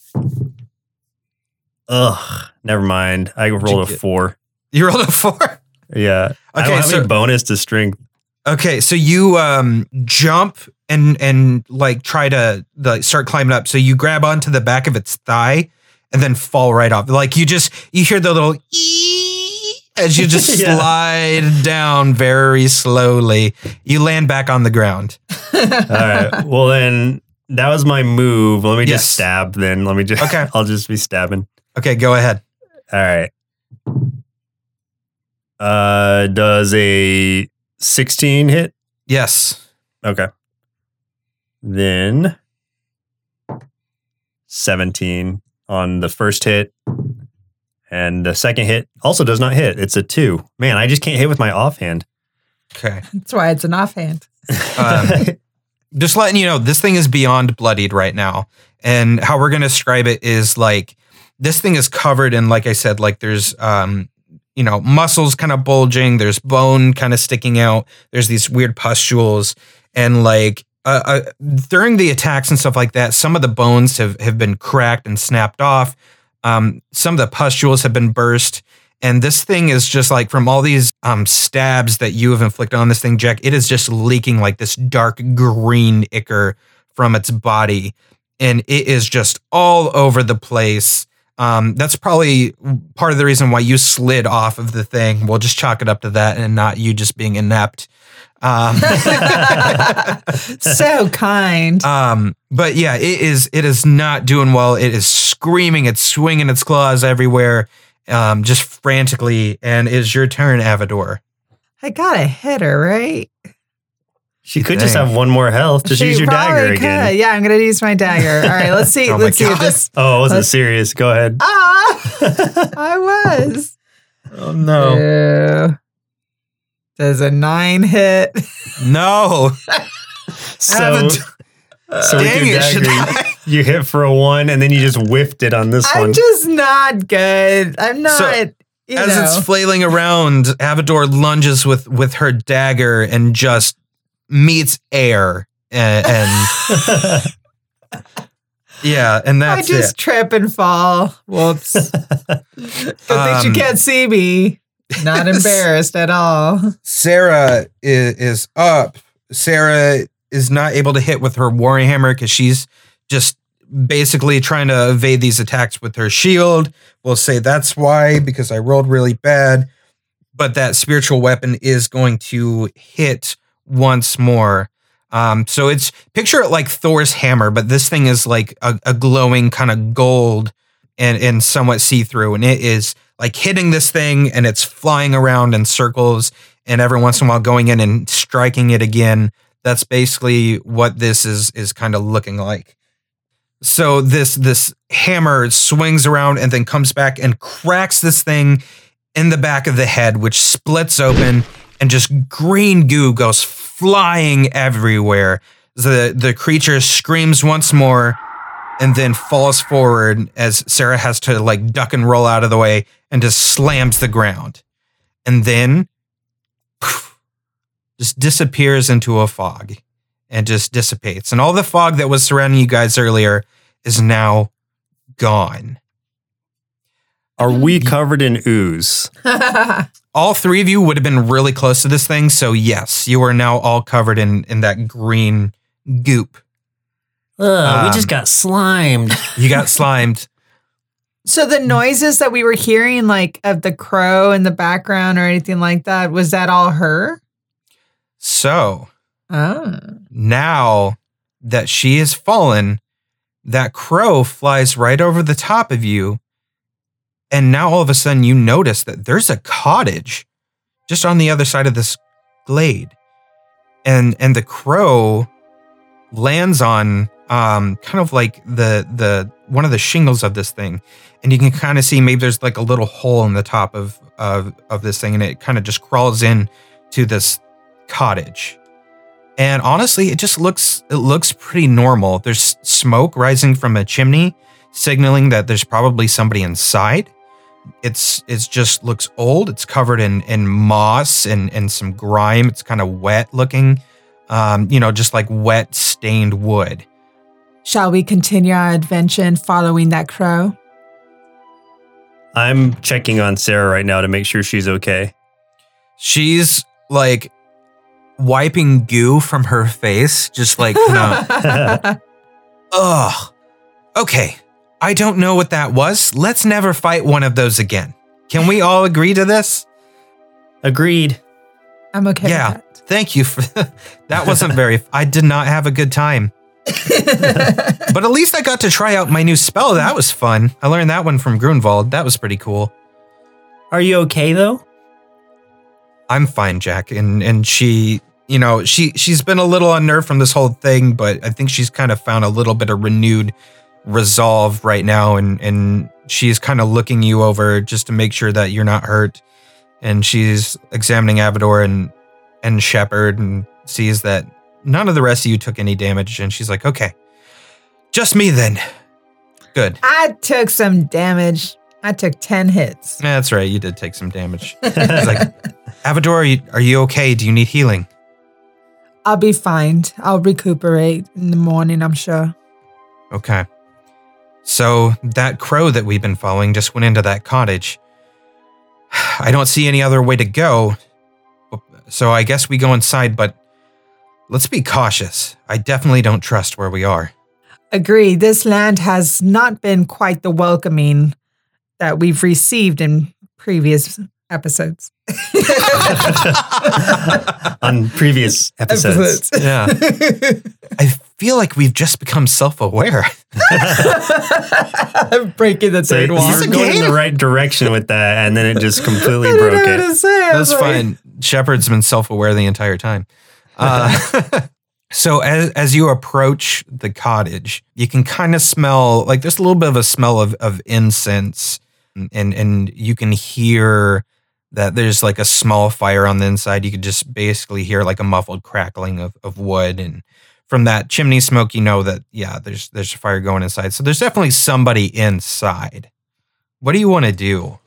Speaker 5: Ugh, never mind. I rolled a four.
Speaker 1: You rolled a four.
Speaker 5: Yeah.
Speaker 1: Okay, so-
Speaker 5: bonus to strength.
Speaker 1: Okay, so you um jump and and like try to like start climbing up. So you grab onto the back of its thigh and then fall right off. Like you just you hear the little as you just
Speaker 5: Yeah.
Speaker 1: slide down very slowly. You land back on the ground.
Speaker 5: All right. Well, then that was my move. Let me
Speaker 1: Yes.
Speaker 5: just stab. Then let me just.
Speaker 1: Okay.
Speaker 5: I'll just be stabbing.
Speaker 1: Okay, go ahead.
Speaker 5: All right. Uh, does a sixteen hit?
Speaker 1: Yes.
Speaker 5: Okay. Then seventeen on the first hit, and the second hit also does not hit. It's a two. Man, I just can't hit with my offhand.
Speaker 1: Okay.
Speaker 3: That's why it's an offhand.
Speaker 1: Um, just letting you know, this thing is beyond bloodied right now. And how we're going to describe it is like this thing is covered in, like I said, like there's, um, you know, muscles kind of bulging, there's bone kind of sticking out, there's these weird pustules. And like uh, uh, during the attacks and stuff like that, some of the bones have, have been cracked and snapped off. Um, some of the pustules have been burst. And this thing is just like from all these um, stabs that you have inflicted on this thing, Jack, it is just leaking like this dark green ichor from its body. And it is just all over the place. Um, that's probably part of the reason why you slid off of the thing. We'll just chalk it up to that and not you just being inept. Um,
Speaker 3: so kind.
Speaker 1: um, but yeah, it is. It is not doing well. It is screaming. It's swinging its claws everywhere, um, just frantically. And it is your turn, Avador.
Speaker 3: I got a hit her, right?
Speaker 5: She could just have one more health. Just
Speaker 3: She
Speaker 5: use your dagger
Speaker 3: probably
Speaker 5: again.
Speaker 3: Yeah, I'm gonna use my dagger. All right, let's see.
Speaker 1: Oh
Speaker 3: let's see if this.
Speaker 5: Oh, it wasn't
Speaker 3: Let's-
Speaker 5: serious. Go ahead.
Speaker 3: Ah, I was.
Speaker 1: Oh no,
Speaker 3: Ew. Does a nine hit?
Speaker 1: no!
Speaker 5: So,
Speaker 1: Avador-
Speaker 5: so with
Speaker 1: Dang
Speaker 5: your
Speaker 1: it, should
Speaker 5: dagger,
Speaker 1: I-
Speaker 5: you hit for a one, and then you just whiffed it on this one.
Speaker 3: I'm just not good. I'm not. you
Speaker 1: As
Speaker 3: know.
Speaker 1: it's flailing around, Avador lunges with with her dagger and just meets air, and, and yeah, and that's I
Speaker 3: just
Speaker 1: it.
Speaker 3: trip and fall. Whoops. Good thing you
Speaker 1: Um,
Speaker 3: can't see me. Not embarrassed at all.
Speaker 1: Sarah is, is up. Sarah is not able to hit with her warhammer because she's just basically trying to evade these attacks with her shield. We'll say that's why because I rolled really bad. But that spiritual weapon is going to hit once more. Um, so it's picture it like Thor's hammer, but this thing is like a, a glowing kind of gold and and somewhat see through, and it is like hitting this thing, and it's flying around in circles, and every once in a while going in and striking it again. That's basically what this is is kind of looking like. So this this hammer swings around and then comes back and cracks this thing in the back of the head, which splits open and just green goo goes flying everywhere. The the creature screams once more and then falls forward as Sarah has to like duck and roll out of the way and just slams the ground. And then poof, just disappears into a fog and just dissipates. And all the fog that was surrounding you guys earlier is now gone.
Speaker 5: Are we mm-hmm. covered in ooze?
Speaker 1: all three of you would have been really close to this thing. So yes, you are now all covered in in that green goop.
Speaker 6: Ugh, we
Speaker 1: Um,
Speaker 6: just got slimed.
Speaker 1: You got slimed.
Speaker 3: So the noises that we were hearing, like of the crow in the background or anything like that, was that all her?
Speaker 1: So
Speaker 3: Oh.
Speaker 1: now that she has fallen, that crow flies right over the top of you. And now all of a sudden you notice that there's a cottage just on the other side of this glade. And and the crow lands on um kind of like the the one of the shingles of this thing. And you can kind of see maybe there's like a little hole in the top of of of this thing and it kind of just crawls in to this cottage. And honestly, it just looks it looks pretty normal. There's smoke rising from a chimney, signaling that there's probably somebody inside. It's it's just looks old. It's covered in in moss and and some grime. It's kind of wet looking. Um, you know, just like wet stained wood.
Speaker 3: Shall we continue our adventure in following that crow?
Speaker 5: I'm checking on Sarah right now to make sure she's okay.
Speaker 1: She's like wiping goo from her face, just like no. Ugh. Okay. I don't know what that was. Let's never fight one of those again. Can we all agree to this?
Speaker 5: Agreed.
Speaker 3: I'm okay
Speaker 1: Yeah.
Speaker 3: with
Speaker 1: Thank you for that. Wasn't very. I did not have a good time, but at least I got to try out my new spell. That was fun. I learned that one from Grunwald. That was pretty cool.
Speaker 6: Are you okay though?
Speaker 1: I'm fine, Jack. And and she, you know, she she's been a little unnerved from this whole thing, but I think she's kind of found a little bit of renewed resolve right now, and and she's kind of looking you over just to make sure that you're not hurt. And she's examining Avador and and Shepard and sees that none of the rest of you took any damage, and she's like, okay, just me then. Good.
Speaker 3: I took some damage. I took 10 hits.
Speaker 1: That's right. You did take some damage. She's like, Avador, are you, are you okay? Do you need healing?
Speaker 3: I'll be fine. I'll recuperate in the morning, I'm sure.
Speaker 1: Okay. So that crow that we've been following just went into that cottage. I don't see any other way to go. So I guess we go inside, but let's be cautious. I definitely don't trust where we are.
Speaker 3: Agree. This land has not been quite the welcoming that we've received in previous episodes.
Speaker 5: On previous episodes.
Speaker 1: Yeah. I feel like we've just become self aware.
Speaker 3: I'm breaking the
Speaker 5: So
Speaker 3: third You're
Speaker 5: were going in the right direction with that, and then it just completely
Speaker 3: I
Speaker 5: broke
Speaker 3: know
Speaker 5: it.
Speaker 3: say.
Speaker 1: That's
Speaker 3: was like-
Speaker 1: fine. Shepard's been self aware the entire time. Uh, so as as you approach the cottage, you can kind of smell like there's a little bit of a smell of, of incense, and and you can hear that there's like a small fire on the inside. You could just basically hear like a muffled crackling of, of wood, and from that chimney smoke, you know that yeah, there's there's a fire going inside. So there's definitely somebody inside. What do you want to do?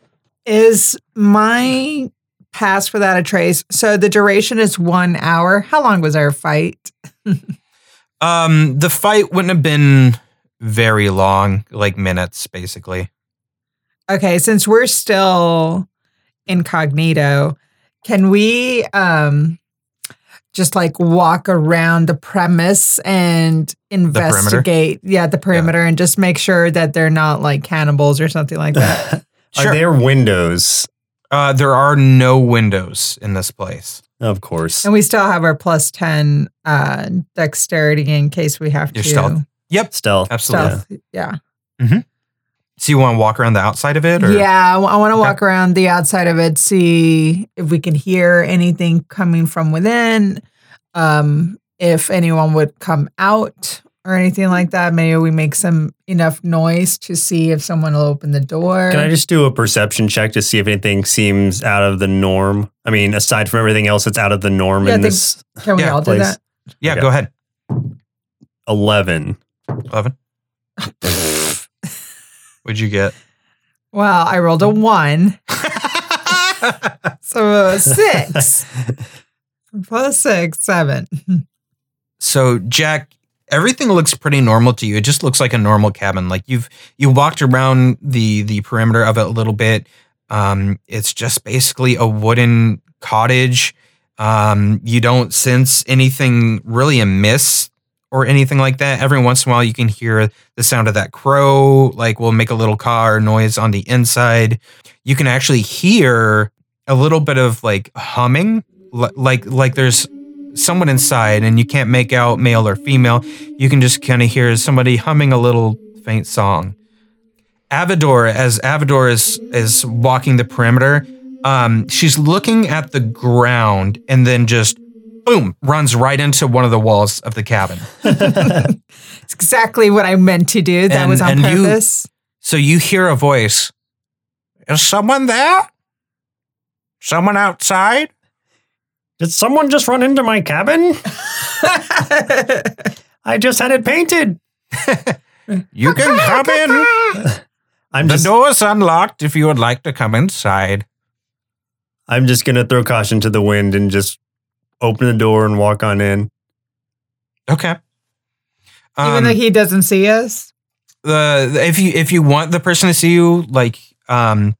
Speaker 3: Is my pass without a trace? So the duration is one hour. How long was our fight?
Speaker 1: Um, the fight wouldn't have been very long, like minutes, basically.
Speaker 3: Okay, since we're still incognito, can we um just like walk around the premise and investigate yeah the perimeter and just make sure that they're not like cannibals or something like that
Speaker 1: Sure.
Speaker 5: Are there windows?
Speaker 1: Uh, there are no windows in this place.
Speaker 5: Of course.
Speaker 3: and we still have our plus 10 uh dexterity in case we have
Speaker 1: Your
Speaker 3: to
Speaker 1: stealth. Yep,
Speaker 5: Stealth.
Speaker 1: absolutely.
Speaker 3: stealth yeah
Speaker 1: So you want to walk around the outside of it, or
Speaker 3: yeah, I want to
Speaker 1: Okay.
Speaker 3: walk around the outside of it, see if we can hear anything coming from within. Um, if anyone would come out or anything like that, maybe we make some enough noise to see if someone will open the door.
Speaker 5: Can I just do a perception check to see if anything seems out of the norm? I mean, aside from everything else that's out of the norm
Speaker 3: Yeah, I
Speaker 5: in
Speaker 3: think-
Speaker 5: this
Speaker 3: Can we
Speaker 1: Yeah,
Speaker 3: all do
Speaker 5: please.
Speaker 3: that?
Speaker 1: yeah,
Speaker 5: Okay.
Speaker 1: go ahead.
Speaker 5: 11.
Speaker 1: Eleven. What'd you get?
Speaker 3: Well, I rolled a one, so a six plus six, seven.
Speaker 1: So Jack, everything looks pretty normal to you. It just looks like a normal cabin. Like you've you walked around the the perimeter of it a little bit. Um, it's just basically a wooden cottage. Um, you don't sense anything really amiss or anything like that. Every once in a while, you can hear the sound of that crow, like will make a little car noise on the inside. You can actually hear a little bit of like humming, like like there's someone inside, and you can't make out male or female. You can just kind of hear somebody humming a little faint song. Avador, as Avador is is walking the perimeter, um, she's looking at the ground and then just boom runs right into one of the walls of the cabin.
Speaker 3: It's exactly what I meant to do. That
Speaker 1: And-
Speaker 3: was on
Speaker 1: and you-
Speaker 3: purpose.
Speaker 1: So you hear a voice. Is someone there? Someone outside?
Speaker 6: Did someone just run into my cabin? I just had it painted.
Speaker 1: You can come in.
Speaker 5: I'm
Speaker 1: The
Speaker 5: just
Speaker 1: door's unlocked if you would like to come inside.
Speaker 5: I'm just gonna throw caution to the wind and just open the door and walk on in.
Speaker 1: Okay.
Speaker 3: Even
Speaker 1: Um,
Speaker 3: though he doesn't see us.
Speaker 1: the the- if you if you want the person to see you, like um,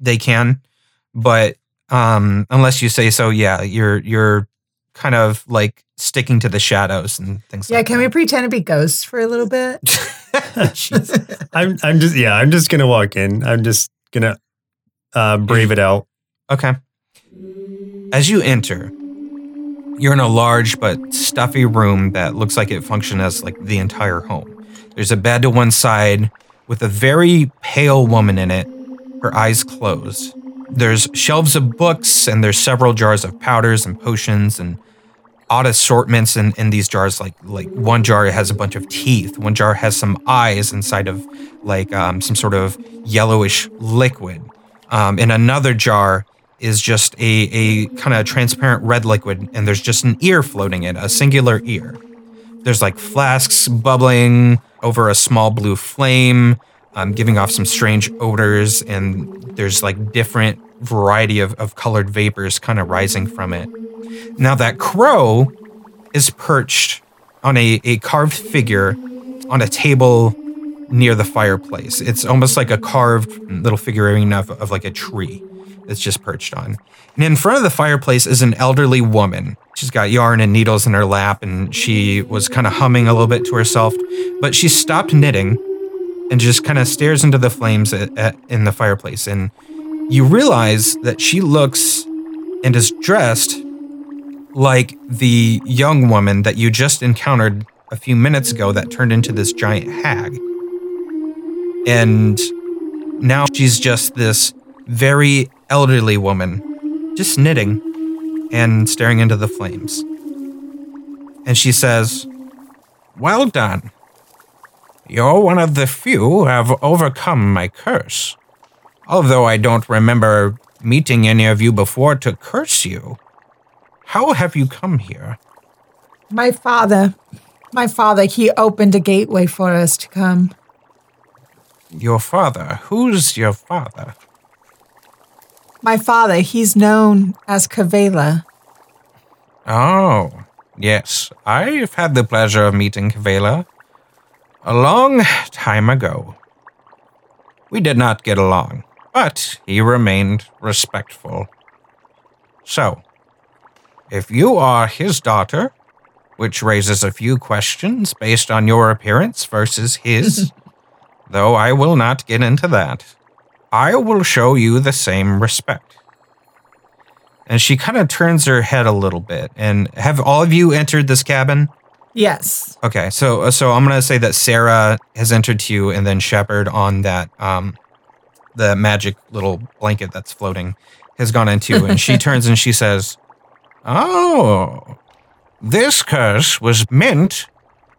Speaker 1: they can, but um, unless you say so, yeah, you're you're kind of like sticking to the shadows and things.
Speaker 3: Yeah,
Speaker 1: like
Speaker 3: can we pretend to be ghosts for a little bit?
Speaker 5: I'm I'm just yeah, I'm just gonna walk in. I'm just gonna uh brave it out.
Speaker 1: Okay. As you enter, you're in a large but stuffy room that looks like it functions as like the entire home. There's a bed to one side with a very pale woman in it, her eyes closed. There's shelves of books and there's several jars of powders and potions and odd assortments in, in these jars. Like like one jar has a bunch of teeth, one jar has some eyes inside of like um, some sort of yellowish liquid. Um, in another jar is just a, a kind of transparent red liquid, and there's just an ear floating in, a singular ear. There's like flasks bubbling over a small blue flame, um, giving off some strange odors, and there's like different variety of, of colored vapors kind of rising from it. Now, that crow is perched on a, a carved figure on a table near the fireplace. It's almost like a carved little figurine of, of like a tree that's just perched on. And in front of the fireplace is an elderly woman. She's got yarn and needles in her lap, and she was kind of humming a little bit to herself. But she stopped knitting and just kind of stares into the flames at, at, in the fireplace. And you realize that she looks and is dressed like the young woman that you just encountered a few minutes ago that turned into this giant hag. And now she's just this very elderly woman, just knitting and staring into the flames. And she says, Well done. You're one of the few who have overcome my curse. Although I don't remember meeting any of you before to curse you. How have you come here?
Speaker 3: My father, my father, he opened a gateway for us to come.
Speaker 1: Your father. Who's your father?
Speaker 3: My father, he's known as Kavela.
Speaker 1: Oh, yes. I've had the pleasure of meeting Kavela a long time ago. We did not get along, but he remained respectful. So, if you are his daughter, which raises a few questions based on your appearance versus his, though I will not get into that, I will show you the same respect and she kind of turns her head a little bit. And have all of you entered this cabin?
Speaker 3: Yes.
Speaker 1: Okay, so so I'm gonna say that Sarah has entered to you, and then Shepard on that um, the magic little blanket that's floating has gone into, and she turns and she says, "Oh, this curse was meant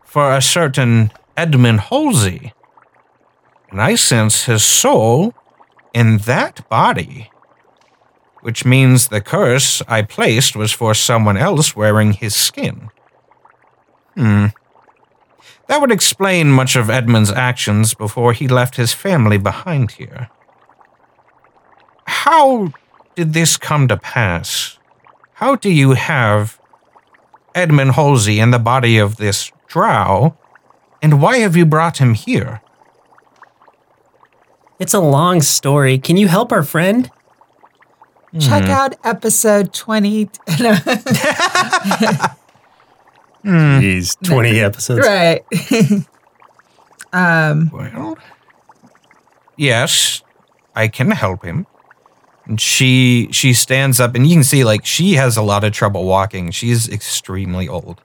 Speaker 1: for a certain Edmund Halsey, and I sense his soul in that body." which means the curse I placed was for someone else wearing his skin. Hmm. That would explain much of Edmund's actions before he left his family behind here. How did this come to pass? How do you have Edmund Halsey in the body of this drow, and why have you brought him here?
Speaker 6: It's a long story. Can you help our friend?
Speaker 3: Check out episode 20.
Speaker 5: Jeez, 20 episodes.
Speaker 3: Right. um,
Speaker 1: Well, yes, I can help him. And she she stands up, and you can see like she has a lot of trouble walking. She's extremely old,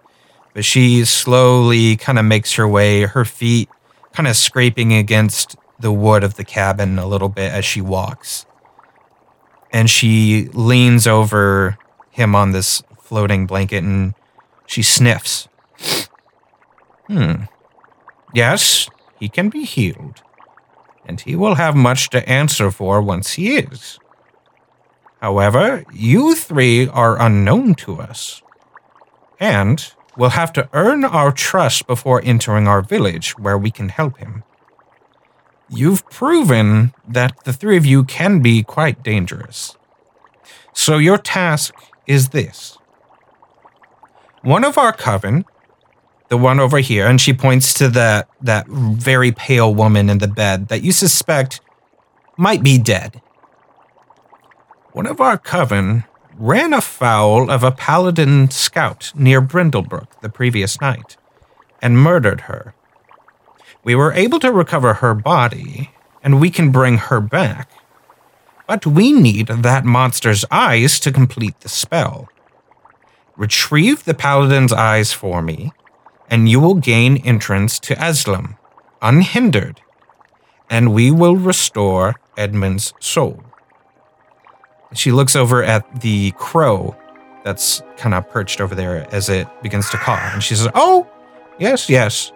Speaker 1: but she slowly kind of makes her way. Her feet kind of scraping against the wood of the cabin a little bit as she walks, and she leans over him on this floating blanket, and she sniffs. Hmm. Yes, he can be healed and he will have much to answer for once he is. However, you three are unknown to us, and we'll have to earn our trust before entering our village where we can help him. You've proven that the three of you can be quite dangerous. So your task is this. One of our coven the one over here, and she points to that that very pale woman in the bed that you suspect might be dead. One of our coven ran afoul of a paladin scout near Brindlebrook the previous night and murdered her. We were able to recover her body, and we can bring her back. But we need that monster's eyes to complete the spell. Retrieve the paladin's eyes for me, and you will gain entrance to Aslam, unhindered, and we will restore Edmund's soul. She looks over at the crow that's kind of perched over there as it begins to caw, and she says, Oh, yes, yes.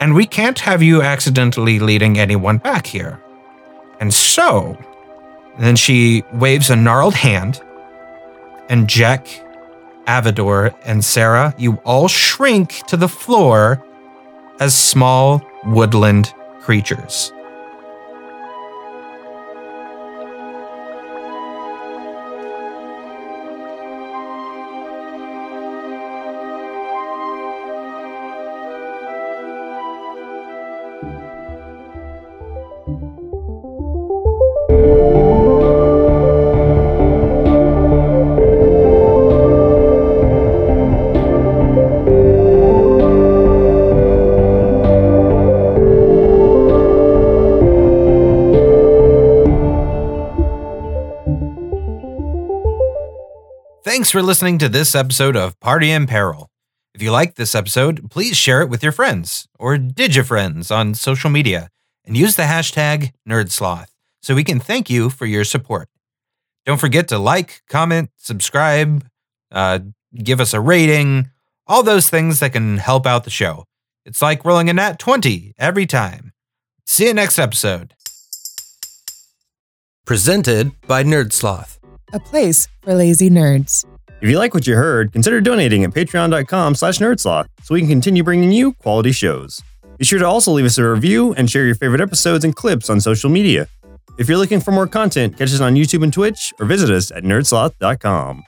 Speaker 1: And we can't have you accidentally leading anyone back here. And so, and then she waves a gnarled hand, and Jack Avador, and Sarah, you all shrink to the floor as small woodland creatures. Thanks for listening to this episode of Party in Peril. If you liked this episode, please share it with your friends or digifriends on social media and use the hashtag NerdSloth so we can thank you for your support. Don't forget to like, comment, subscribe, uh, give us a rating, all those things that can help out the show. It's like rolling a nat 20 every time. See you next episode. Presented by NerdSloth.
Speaker 8: A place for lazy nerds.
Speaker 5: If you like what you heard, consider donating at patreon.com slash nerdsloth so we can continue bringing you quality shows. Be sure to also leave us a review and share your favorite episodes and clips on social media. If you're looking for more content, catch us on YouTube and Twitch or visit us at nerdsloth.com.